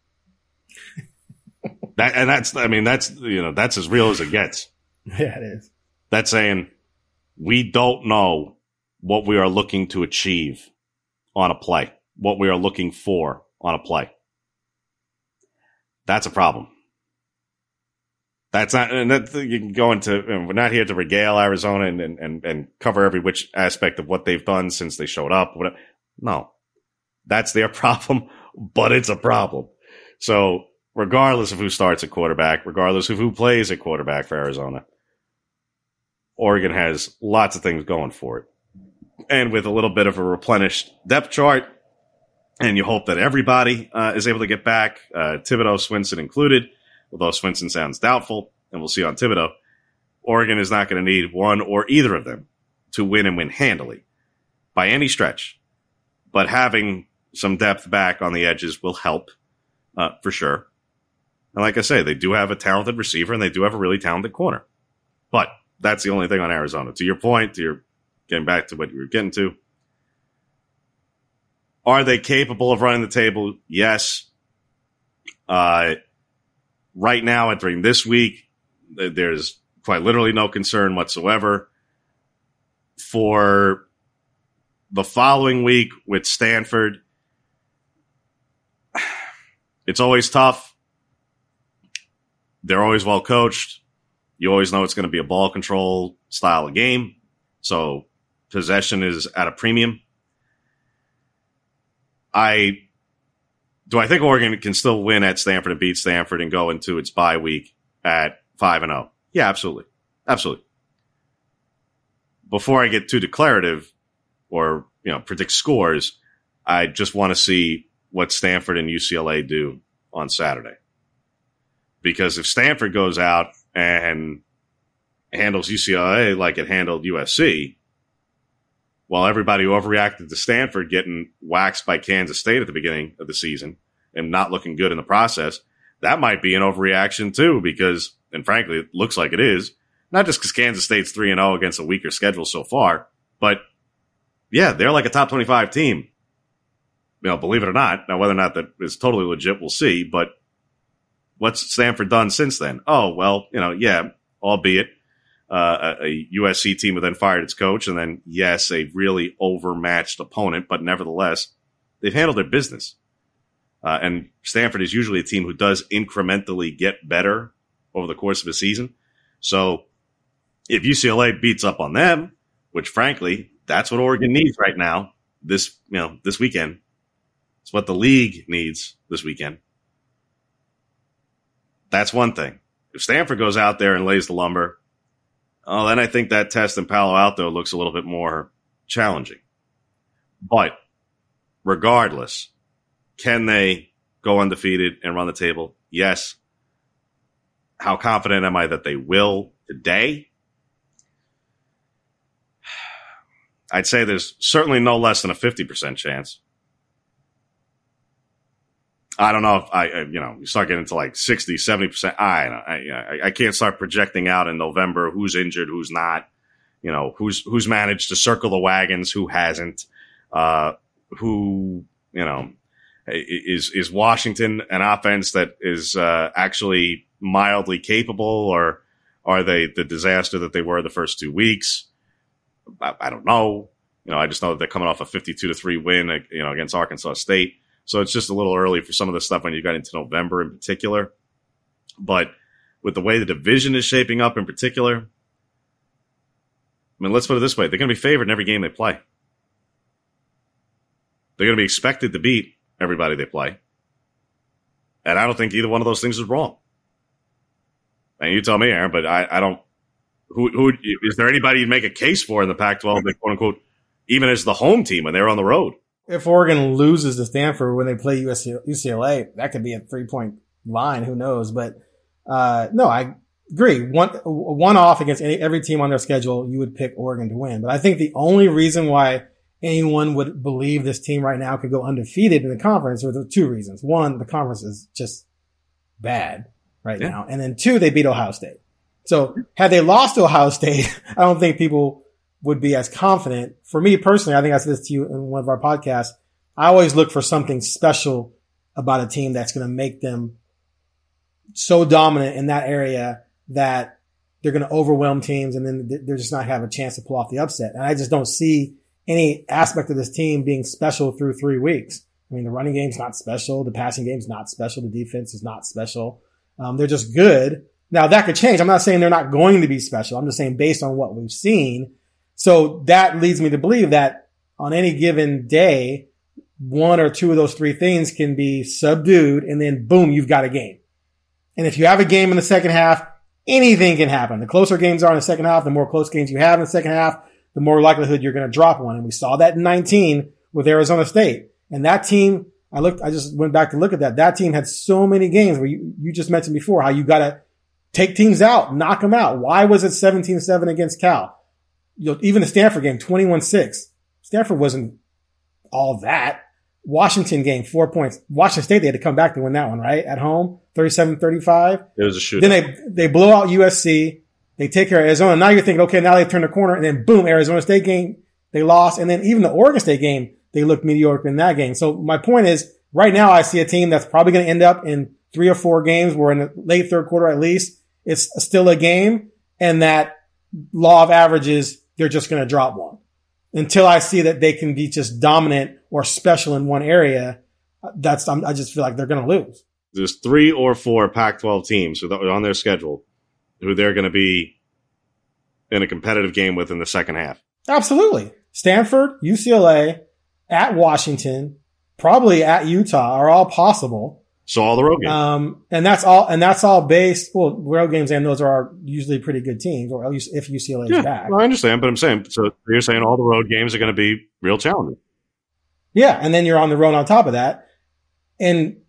that and that's I mean that's you know that's as real as it gets. Yeah, it is. That's saying we don't know what we are looking to achieve on a play, what we are looking for on a play. That's a problem. That's not, and that you can go into, we're not here to regale Arizona and, and, and cover every which aspect of what they've done since they showed up. No, that's their problem, but it's a problem. So regardless of who starts at quarterback, regardless of who plays at quarterback for Arizona, Oregon has lots of things going for it. And with a little bit of a replenished depth chart, and you hope that everybody uh, is able to get back, uh, Thibodeaux, Swinson included, although Swinson sounds doubtful, and we'll see on Thibodeaux. Oregon is not going to need one or either of them to win and win handily by any stretch. But having some depth back on the edges will help uh, for sure. And like I say, they do have a talented receiver and they do have a really talented corner. But that's the only thing on Arizona. To your point, to your getting back to what you were getting to. Are they capable of running the table? Yes. Uh, right now, entering this week, there's quite literally no concern whatsoever. For the following week with Stanford, it's always tough. They're always well coached. You always know it's going to be a ball control style of game. So possession is at a premium. I do I think Oregon can still win at Stanford and beat Stanford and go into its bye week at five and zero. Oh? Yeah, absolutely, absolutely. Before I get too declarative or you know predict scores, I just want to see what Stanford and UCLA do on Saturday. Because if Stanford goes out and handles UCLA like it handled USC, while everybody overreacted to Stanford getting waxed by Kansas State at the beginning of the season and not looking good in the process, that might be an overreaction too, because, and frankly, it looks like it is, not just because Kansas State's 3 and 0 against a weaker schedule so far, but yeah, they're like a top 25 team you know, believe it or not. Now, whether or not that is totally legit, we'll see. But what's Stanford done since then? Oh, well, you know, yeah, albeit uh, a, a USC team who then fired its coach, and then yes, a really overmatched opponent, but nevertheless, they've handled their business. Uh, and Stanford is usually a team who does incrementally get better over the course of a season. So if UCLA beats up on them, which frankly, that's what Oregon needs right now, this you know this weekend it's what the league needs this weekend. That's one thing. If Stanford goes out there and lays the lumber, oh, then I think that test in Palo Alto looks a little bit more challenging. But regardless, can they go undefeated and run the table? Yes. How confident am I that they will today? I'd say there's certainly no less than a 50% chance. I don't know if I, you know, you start getting into like 60, 70%. I, I, I can't start projecting out in November who's injured, who's not, you know, who's, who's managed to circle the wagons, who hasn't, uh, who, you know, is, is Washington an offense that is, uh, actually mildly capable or are they the disaster that they were the first two weeks? I, I don't know. You know, I just know that they're coming off a 52 to three win, you know, against Arkansas State. So it's just a little early for some of this stuff when you got into November in particular. But with the way the division is shaping up in particular, I mean, let's put it this way: they're going to be favored in every game they play. They're going to be expected to beat everybody they play, and I don't think either one of those things is wrong. And you tell me, Aaron, but I, I don't. Who, who is there anybody you'd make a case for in the Pac-12 that quote unquote even as the home team when they're on the road? If Oregon loses to Stanford when they play UCLA, that could be a three point line. Who knows? But uh, no, I agree. One one off against any, every team on their schedule, you would pick Oregon to win. But I think the only reason why anyone would believe this team right now could go undefeated in the conference are the two reasons. One, the conference is just bad right yeah. now, and then two, they beat Ohio State. So had they lost to Ohio State, I don't think people would be as confident. For me personally, I think I said this to you in one of our podcasts. I always look for something special about a team that's going to make them so dominant in that area that they're going to overwhelm teams and then they're just not have a chance to pull off the upset. And I just don't see any aspect of this team being special through three weeks. I mean, the running game's not special. The passing game's not special. The defense is not special. Um, they're just good. Now that could change. I'm not saying they're not going to be special. I'm just saying based on what we've seen. So that leads me to believe that on any given day, one or two of those three things can be subdued and then boom, you've got a game. And if you have a game in the second half, anything can happen. The closer games are in the second half, the more close games you have in the second half, the more likelihood you're going to drop one. And we saw that in 19 with Arizona State. And that team, I looked, I just went back to look at that. That team had so many games where you, you just mentioned before how you got to take teams out, knock them out. Why was it 17-7 against Cal? You know, even the Stanford game, 21-6. Stanford wasn't all that. Washington game, four points. Washington State, they had to come back to win that one, right? At home, 37-35. It was a shootout. Then they, they blow out USC. They take care of Arizona. Now you're thinking, okay, now they've turned the corner and then boom, Arizona State game, they lost. And then even the Oregon State game, they looked mediocre in that game. So my point is right now I see a team that's probably going to end up in three or four games where in the late third quarter at least, it's still a game and that law of averages, they're just going to drop one until I see that they can be just dominant or special in one area. That's, I'm, i just feel like they're going to lose. There's three or four Pac-12 teams on their schedule who they're going to be in a competitive game with in the second half. Absolutely. Stanford, UCLA, at Washington, probably at Utah are all possible. So all the road games. Um, and that's all, and that's all based, well, road games and those are usually pretty good teams, or at least if UCLA is yeah, back. I understand, but I'm saying, so you're saying all the road games are going to be real challenging. Yeah. And then you're on the road on top of that. And,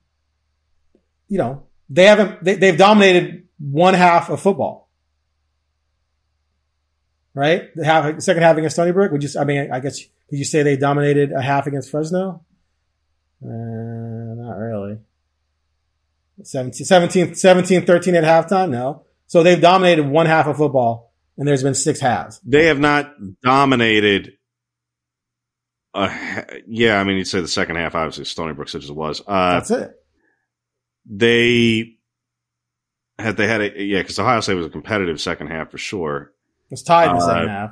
you know, they haven't, they, they've dominated one half of football. Right? The half, second half against Stony Brook. Would you, I mean, I guess, could you say they dominated a half against Fresno? Uh, not really. 17, 17, 17, 13 at halftime? No. So they've dominated one half of football and there's been six halves. They have not dominated. Uh, yeah, I mean, you'd say the second half, obviously, Stony Brook, such as it was. Uh, That's it. They had they had a yeah because Ohio State was a competitive second half for sure. It was tied in the uh, second half.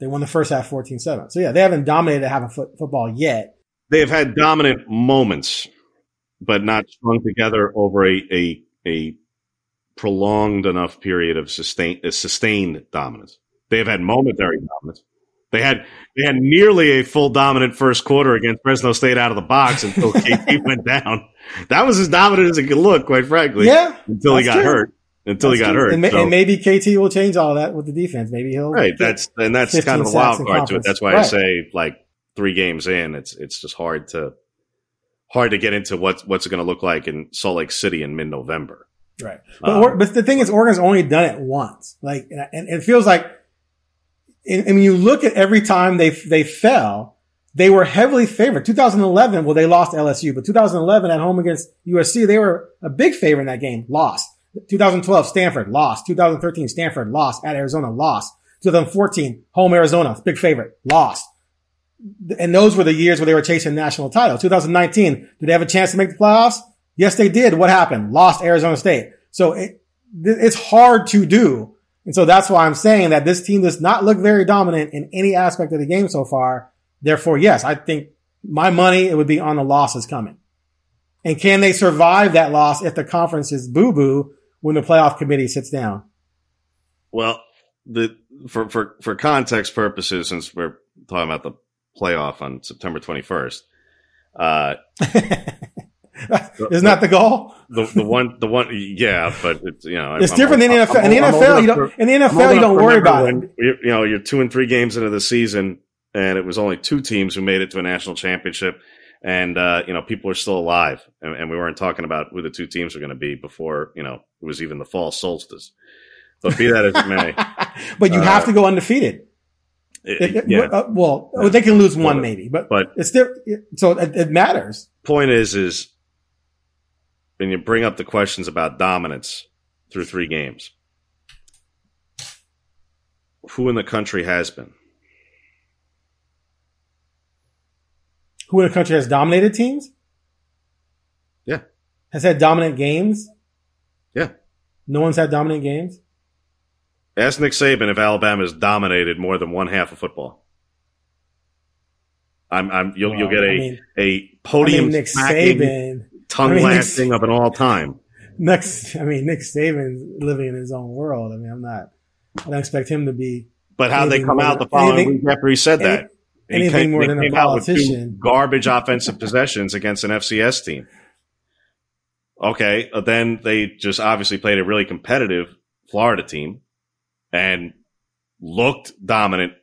They won the first half 14-7. So yeah, they haven't dominated half of foot, football yet. They have had dominant moments, but not strung together over a a, a prolonged enough period of sustained uh, sustained dominance. They have had momentary dominance. They had they had nearly a full dominant first quarter against Fresno State out of the box until KT went down. That was as dominant as it could look, quite frankly. Yeah, until he got true. hurt. Until that's he got true. hurt, and, so. and, maybe KT will change all that with the defense. Maybe he'll right. That's and that's kind of a wild card to it. That's why right. I say like three games in, it's it's just hard to hard to get into what what's it going to look like in Salt Lake City in mid November. Right, but, um, but the thing is, Oregon's only done it once. Like, and it feels like, and when you look at every time they they fell, they were heavily favored. 2011, well, they lost LSU, but 2011 at home against USC, they were a big favorite in that game, lost. 2012, Stanford, lost. 2013, Stanford, lost. At Arizona, lost. 2014, home Arizona, big favorite, lost. And those were the years where they were chasing national title. 2019, did they have a chance to make the playoffs? Yes, they did. What happened? Lost Arizona State. So it, it's hard to do. And so that's why I'm saying that this team does not look very dominant in any aspect of the game so far. Therefore, yes, I think my money, it would be on the losses coming. And can they survive that loss if the conference is boo boo when the playoff committee sits down? Well, the, for, for, for context purposes, since we're talking about the playoff on September 21st, uh, Isn't that the goal? The the one the one yeah, but it's you know it's I'm, different I'm, in the NFL. I'm, in the NFL, you don't in the NFL you don't worry about it. You know, you're two and three games into the season, and it was only two teams who made it to a national championship. and uh, you know people are still alive, and, and we weren't talking about who the two teams are going to be before you know it was even the fall solstice. But be that as it may, but you uh, have to go undefeated. It, it, yeah. Uh, well, yeah. they can lose one maybe, but but it's there. So it, it matters. Point is, is when you bring up the questions about dominance through three games, who in the country has been? Who in the country has dominated teams? Yeah. Has had dominant games? Yeah. No one's had dominant games? Ask Nick Saban if Alabama has dominated more than one half of football. I'm, I'm you'll, well, you'll get a, I mean, a podium I mean, Nick Saban, tongue I mean, lasting of an all time. Next, I mean, Nick Saban's living in his own world. I mean, I'm not, I don't expect him to be. But how they come out the following anything, week after he said any, that? Anything came, more than a politician. garbage offensive possessions against an FCS team. Okay, uh, then they just obviously played a really competitive Florida team and looked dominant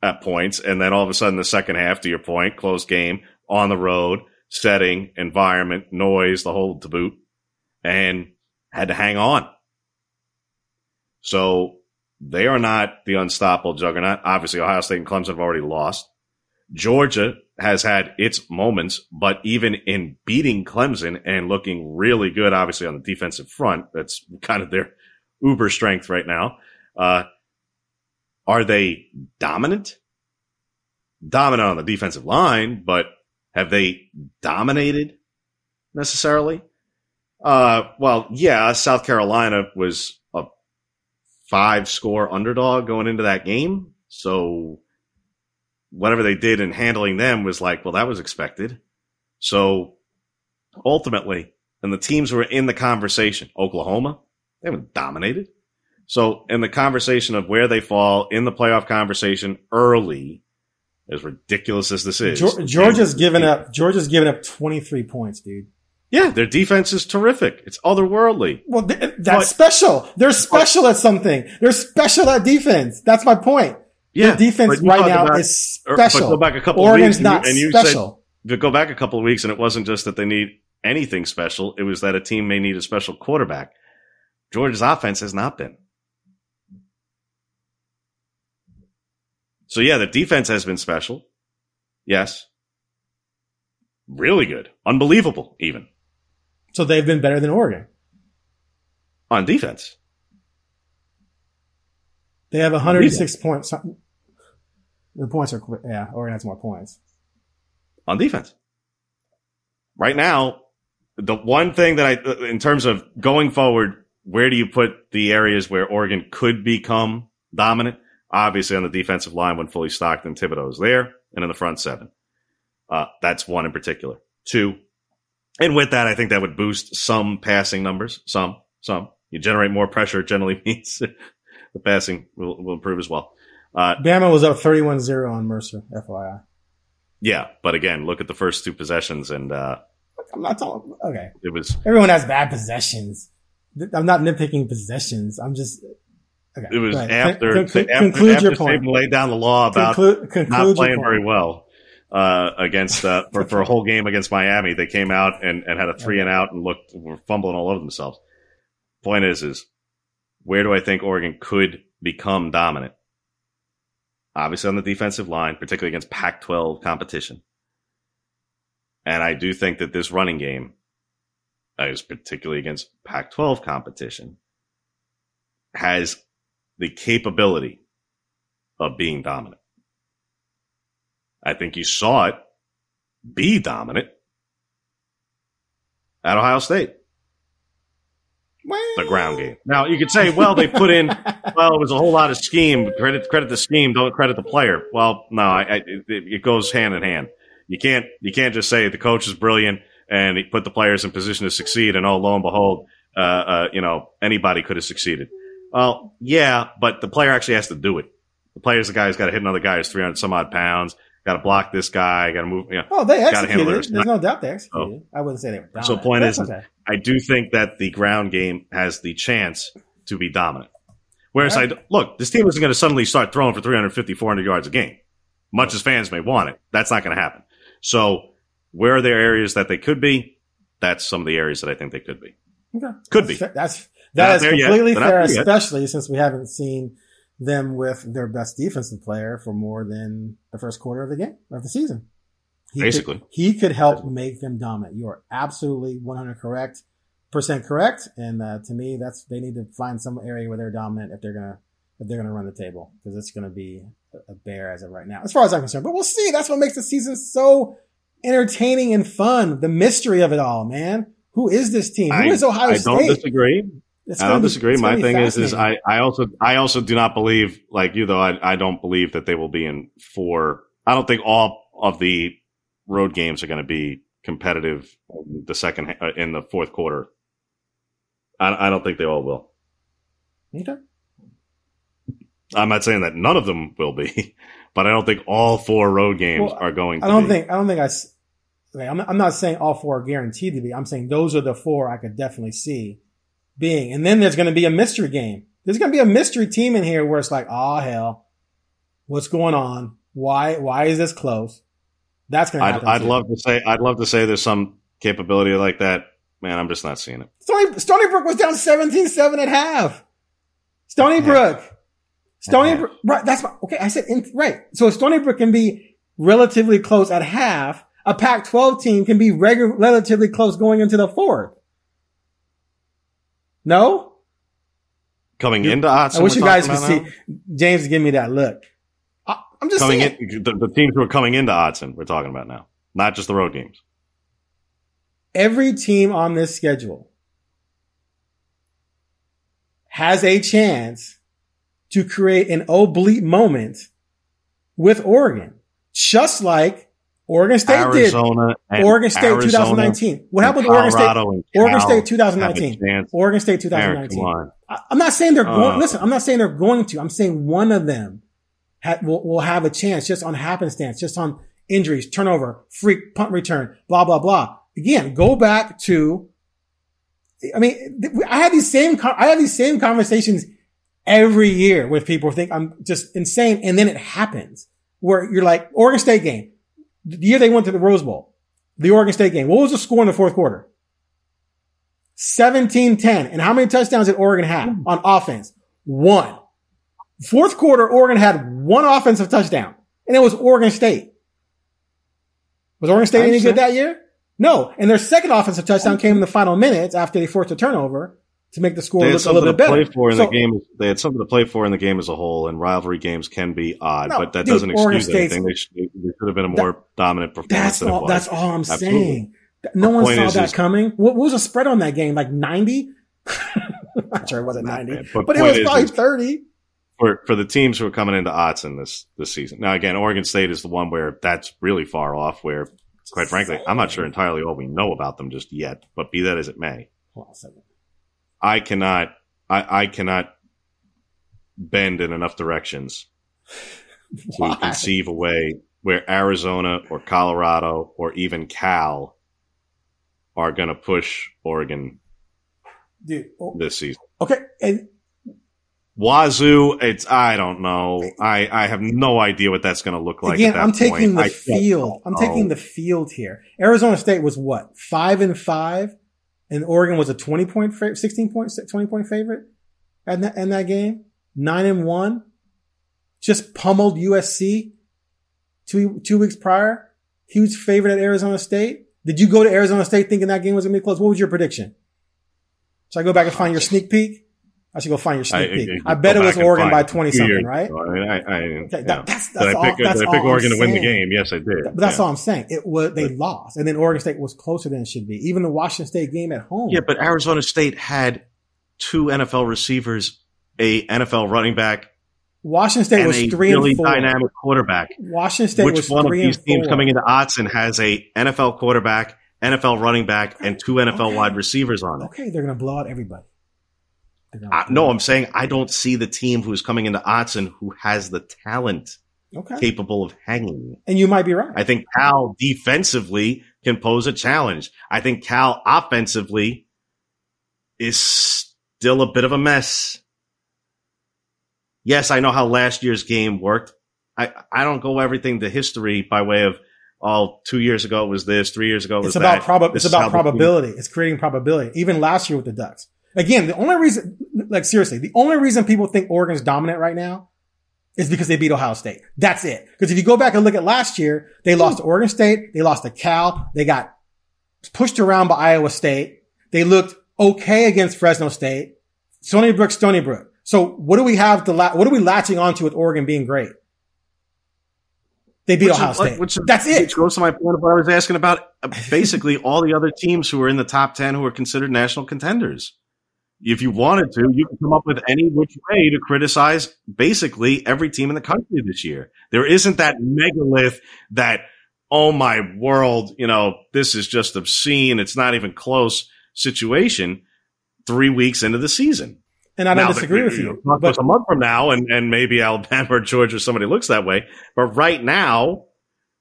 at points. And then all of a sudden, the second half, to your point, close game on the road, setting, environment, noise, the whole to boot, and had to hang on. So they are not the unstoppable juggernaut. Obviously, Ohio State and Clemson have already lost. Georgia has had its moments, but even in beating Clemson and looking really good, obviously on the defensive front, that's kind of their uber strength right now. Uh, are they dominant? Dominant on the defensive line, but have they dominated necessarily? Uh, well, yeah, South Carolina was a five score underdog going into that game. So whatever they did in handling them was like, well, that was expected. So ultimately, and the teams were in the conversation. Oklahoma, they haven't dominated. So in the conversation of where they fall in the playoff conversation early, as ridiculous as this is, Georgia's given up. Georgia's given up 23 points, dude. Yeah, their defense is terrific. It's otherworldly. Well, that's but, special. They're oh. special at something. They're special at defense. That's my point. Yeah, Their defense right now about, is special. go back a couple Oregon's of weeks and you, and you special. Said, go back a couple of weeks, and it wasn't just that they need anything special. It was that a team may need a special quarterback. Georgia's offense has not been. So yeah, the defense has been special. Yes. Really good. Unbelievable, even. So they've been better than Oregon. On defense. They have 106 points. The points are, yeah, Oregon has more points. On defense. Right now, the one thing that I, in terms of going forward, where do you put the areas where Oregon could become dominant? Obviously, on the defensive line when fully stocked and Thibodeaux is there, and in the front seven. Uh, that's one in particular. Two, and with that, I think that would boost some passing numbers. Some, some. You generate more pressure, generally means the passing will, will improve as well. Uh, Bama was up 31 0 on Mercer, FYI. Yeah, but again, look at the first two possessions, and uh, I'm not talking. Okay, it was everyone has bad possessions. I'm not nitpicking possessions. I'm just Okay, it was after, con- con- after, after your point. laid down the law about conclude, not playing very well uh, against uh, for, for a whole game against Miami. They came out and, and had a three and out and looked were fumbling all over themselves. Point is, is where do I think Oregon could become dominant? Obviously on the defensive line, particularly against Pac-12 competition. And I do think that this running game is particularly against Pac-12 competition has the capability of being dominant. I think you saw it be dominant at Ohio State. Well, the ground game. Now you could say, well, they put in, well, it was a whole lot of scheme. Credit credit the scheme, don't credit the player. Well, no, I, I, it, it goes hand in hand. You can't you can't just say the coach is brilliant and he put the players in position to succeed, and oh, lo and behold, uh, uh, you know anybody could have succeeded. Well, yeah, but the player actually has to do it. The player's the guy who's got to hit another guy who's 300 some odd pounds, got to block this guy, got to move. You know, oh, they executed. There's no doubt they executed. Oh. I wouldn't say they were dominant. So, point is, okay. I do think that the ground game has the chance to be dominant. Whereas, right. I look, this team isn't going to suddenly start throwing for 350, 400 yards a game, much as fans may want it. That's not going to happen. So, where are there areas that they could be? That's some of the areas that I think they could be. Okay. Could that's be. Fa- that's that is yet. completely They're fair, yet. especially since we haven't seen them with their best defensive player for more than the first quarter of the game of the season. He could- Basically. he could help make them dominant. You are absolutely 100 correct, percent correct. And uh, to me, that's they need to find some area where they're dominant if they're gonna if they're gonna run the table because it's gonna be a- bear as of right now, as far as I'm concerned. But we'll see. That's what makes the season so entertaining and fun. The mystery of it all, man. Who is this team? Who I, is Ohio I State? don't disagree. I don't be- disagree. My thing is, is. I, I also, I also do not believe, like you though, I, I don't believe that they will be in four. I don't think all of the road games are going to be competitive in the second, uh, in the fourth quarter. I, I don't think they all will. Okay. I'm not saying that none of them will be, but I don't think all four road games Well, are going to I don't be. think I don't think I. I'm I'm not saying all four are guaranteed to be. I'm saying those are the four I could definitely see being. And then there's going to be a mystery game. There's going to be a mystery team in here where it's like, oh hell, what's going on? Why why is this close? That's going to I'd. I'd love to say, I'd love to say there's some capability like that. Man, I'm just not seeing it. Stony Stony Brook was down 17-7 at half. Stony Brook. Stony. Brook. Right. That's my, okay. I said in, right. So Stony Brook can be relatively close at half. A Pac-12 team can be regu- relatively close going into the fourth. No? Coming into odds, I wish you guys could see. James give me that look. I, I'm just coming saying. in the, the teams who are coming into Autzen, we're talking about now, not just the road games. every team on this schedule has a chance to create an oblique moment with Oregon, just like Oregon State Arizona, did. Oregon State Arizona 2019. What happened with Oregon State? Oregon State 2019. Oregon State Aaron, 2019. come on. I- I'm not saying they're going. Uh. listen, I'm not saying they're going to. I'm saying one of them ha- will, will have a chance just on happenstance, just on injuries, turnover, freak punt return, blah blah blah. Again, go back to. I mean, I have these same I have these same conversations every year with people who think I'm just insane, and then it happens where you're like Oregon State game, the year they went to the Rose Bowl, the Oregon State game. What was the score in the fourth quarter? 17-10. And how many touchdowns did Oregon have hmm. on offense? One. Fourth quarter, Oregon had one offensive touchdown, and it was Oregon State. Was Oregon State any good that year? No. And their second offensive touchdown came in the final minutes after they forced a turnover to make the score look a little bit better. play for in So- the game. They had something to play for in the game as a whole, and rivalry games can be odd, No, but that dude, doesn't Oregon excuse State's- anything. They should, they should have been a more dominant performance That's all. That's all I'm Absolutely. saying. No The one saw is- that is- coming. What, what was the spread on that game? Like ninety? I'm sure it wasn't ninety, bad. but, But it was probably is- thirty. for for the teams who are coming into Autzen this this season. Now again, Oregon State is the one where that's really far off. Where, quite frankly, I'm not sure entirely all we know about them just yet. But be that as it may, Hold on a second. I cannot I, I cannot bend in enough directions to Why? conceive a way where Arizona or Colorado or even Cal are going to push Oregon Dude, oh, this season. okay, and Wazoo, it's I don't know. I I have no idea what that's going to look like. again, I'm taking point. the I field. I'm taking the field here. Arizona State was what five and five, and Oregon was a twenty point, fa- sixteen point, 20 point favorite, in that in that game. Nine and one, just pummeled USC two two weeks prior. Huge favorite at Arizona State. Did you go to Arizona State thinking that game was gonna be close? What was your prediction? Should I go back and find your sneak peek? I should go find your sneak peek. I, bet it was Oregon by twenty something, right? I, mean, I, I, Okay, yeah. that- that's did I that's all. pick, That's did I pick I'm Oregon to win the game? Yes, I did. But that's yeah. all I'm saying. It was they lost, and then Oregon State was closer than it should be. Even the Washington State game at home. Yeah, but Arizona State had two NFL receivers, a NFL running back, Washington State was three really and four. dynamic quarterback. Washington State Which was one of these teams coming into Autzen has a NFL quarterback, NFL running back, and two NFL Okay. wide receivers on it? Okay, they're going to blow out everybody. They're gonna I, no, I'm saying I don't see the team who's coming into Autzen who has the talent okay, capable of hanging. and you might be right. I think Cal defensively can pose a challenge. I think Cal offensively is still a bit of a mess. Yes, I know how last year's game worked. I, I don't go everything to history by way of, all two years ago it was this, three years ago it was it's about that. prob- This it's about the team- probability. It's creating probability. Even last year with the Ducks. Again, the only reason, like seriously, the only reason people think Oregon's dominant right now is because they beat Ohio State. That's it. Because if you go back and look at last year, they lost to Oregon State, they lost to Cal, they got pushed around by Iowa State. They looked okay against Fresno State. Stony Brook, Stony Brook. So what do we have to la- what are we latching onto with Oregon being great? They beat Which is- Ohio State. which That's it. Which goes to my point of what I was asking about. uh, Basically, all the other teams who are in the top ten who are considered national contenders. If you wanted to, you can come up with any which way to criticize basically every team in the country this year. There isn't that megalith that, oh my world, you know, this is just obscene. It's not even close situation. Three weeks into the season. And I don't Now, disagree that- with know, you. to But a month from now, and, and maybe Alabama or Georgia or somebody looks that way. But right now,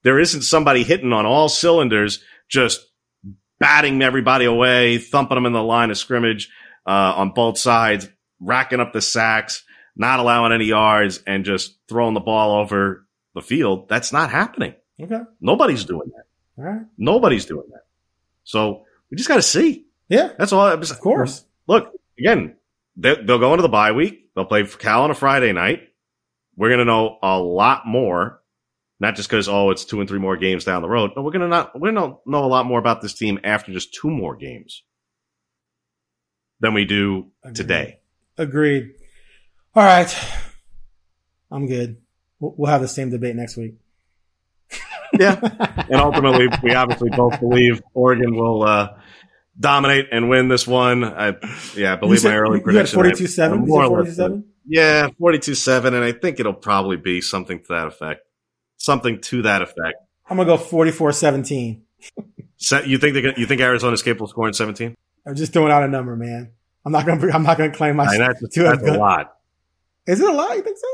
there isn't somebody hitting on all cylinders, just batting everybody away, thumping them in the line of scrimmage uh, on both sides, racking up the sacks, not allowing any yards, and just throwing the ball over the field. That's not happening. okay. Nobody's doing that. All right. Nobody's doing that. So we just got to see. Yeah, That's all. of course. Look, again, they, they'll go into the bye week. They'll play Cal on a Friday night. We're going to know a lot more, not just because, oh, it's two and three more games down the road. No, we're going to not, we're going to know a lot more about this team after just two more games than we do Agreed. today. Agreed. All right. I'm good. We'll, have the same debate next week. Yeah. and ultimately, we obviously both believe Oregon will, uh, dominate and win this one. I, yeah, I believe said- my early you had prediction. 42 7? More or less- Yeah, 42 7. And I think it'll probably be something to that effect. Something to that effect. I'm going to go 44 17. Se- you think they can, you think Arizona's capable of scoring 17? I'm just throwing out a number, man. I'm not going to, I'm not going to claim my, I mean, that's, to have that's a lot. Is it a lot? You think so?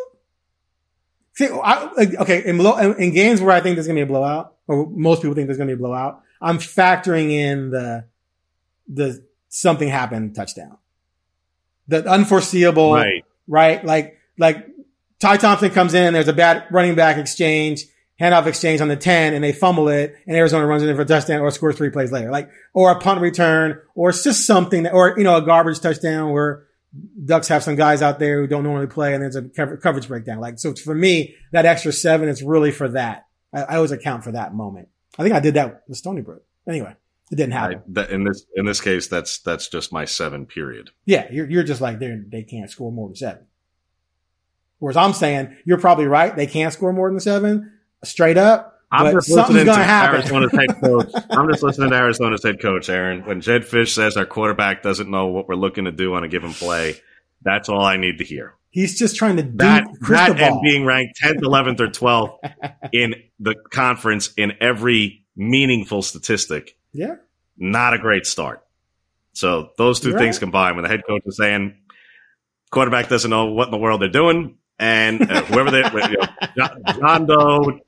See, I, okay, in, blow, in, games where I think there's going to be a blowout, or most people think there's going to be a blowout, I'm factoring in the, the something happened touchdown. The unforeseeable, Right. right? Like, like Ty Thompson comes in, there's a bad running back exchange, handoff exchange on the 10, and they fumble it, and Arizona runs it in for a touchdown or scores three plays later. Like, or a punt return, or it's just something that, or, you know, a garbage touchdown where Ducks have some guys out there who don't normally play, and there's a cover, coverage breakdown. Like, so for me, that extra seven is really for that. I, I always account for that moment. I think I did that with Stony Brook. Anyway, it didn't I, happen. that, in this in this case, that's that's just my seven period. Yeah, you're, you're just like, they they can't score more than seven. Whereas I'm saying, you're probably right. They can't score more than seven straight up. I'm just something's listening to happen. Arizona's head coach. I'm just listening to Arizona's head coach, Aaron. When Jedd Fisch says our quarterback doesn't know what we're looking to do on a given play, that's all I need to hear. He's just trying to That, that and being ranked 10th, 11th, or 12th in the conference in every meaningful statistic yeah. not a great start. So those 2 You're things right. combined, when the head coach is saying quarterback doesn't know what in the world they're doing, and uh, whoever they, you know, John Doe,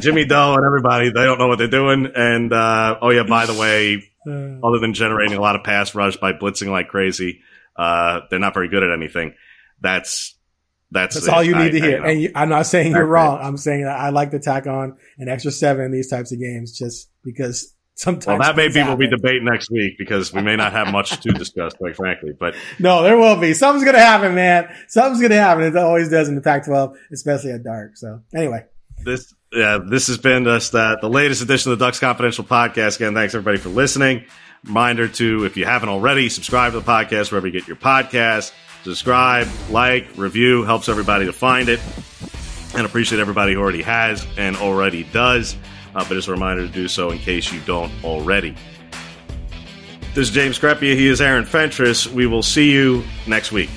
Jimmy Doe, and everybody, they don't know what they're doing. And uh, oh yeah, by the way, other than generating a lot of pass rush by blitzing like crazy, uh, they're not very good at anything. That's that's that's all you I- need to I- hear. you know. and you, I'm not saying you're wrong. I'm saying that I like to tack on an extra seven in these types of games just because sometimes. well, that may be what we debate next week because we may not have much to discuss, quite frankly. But No, there will be. Something's going to happen, man. Something's going to happen. It always does in the Pac 12, especially at dark. So, anyway. this yeah, this has been just uh, the latest edition of the Ducks Confidential podcast. Again, thanks everybody for listening. Reminder to if you haven't already, subscribe to the podcast wherever you get your podcasts. Subscribe, like, review helps everybody to find it, and appreciate everybody who already has and already does. Uh, but just a reminder to do so in case you don't already. This is James Crepea. He is Aaron Fentress. We will see you next week.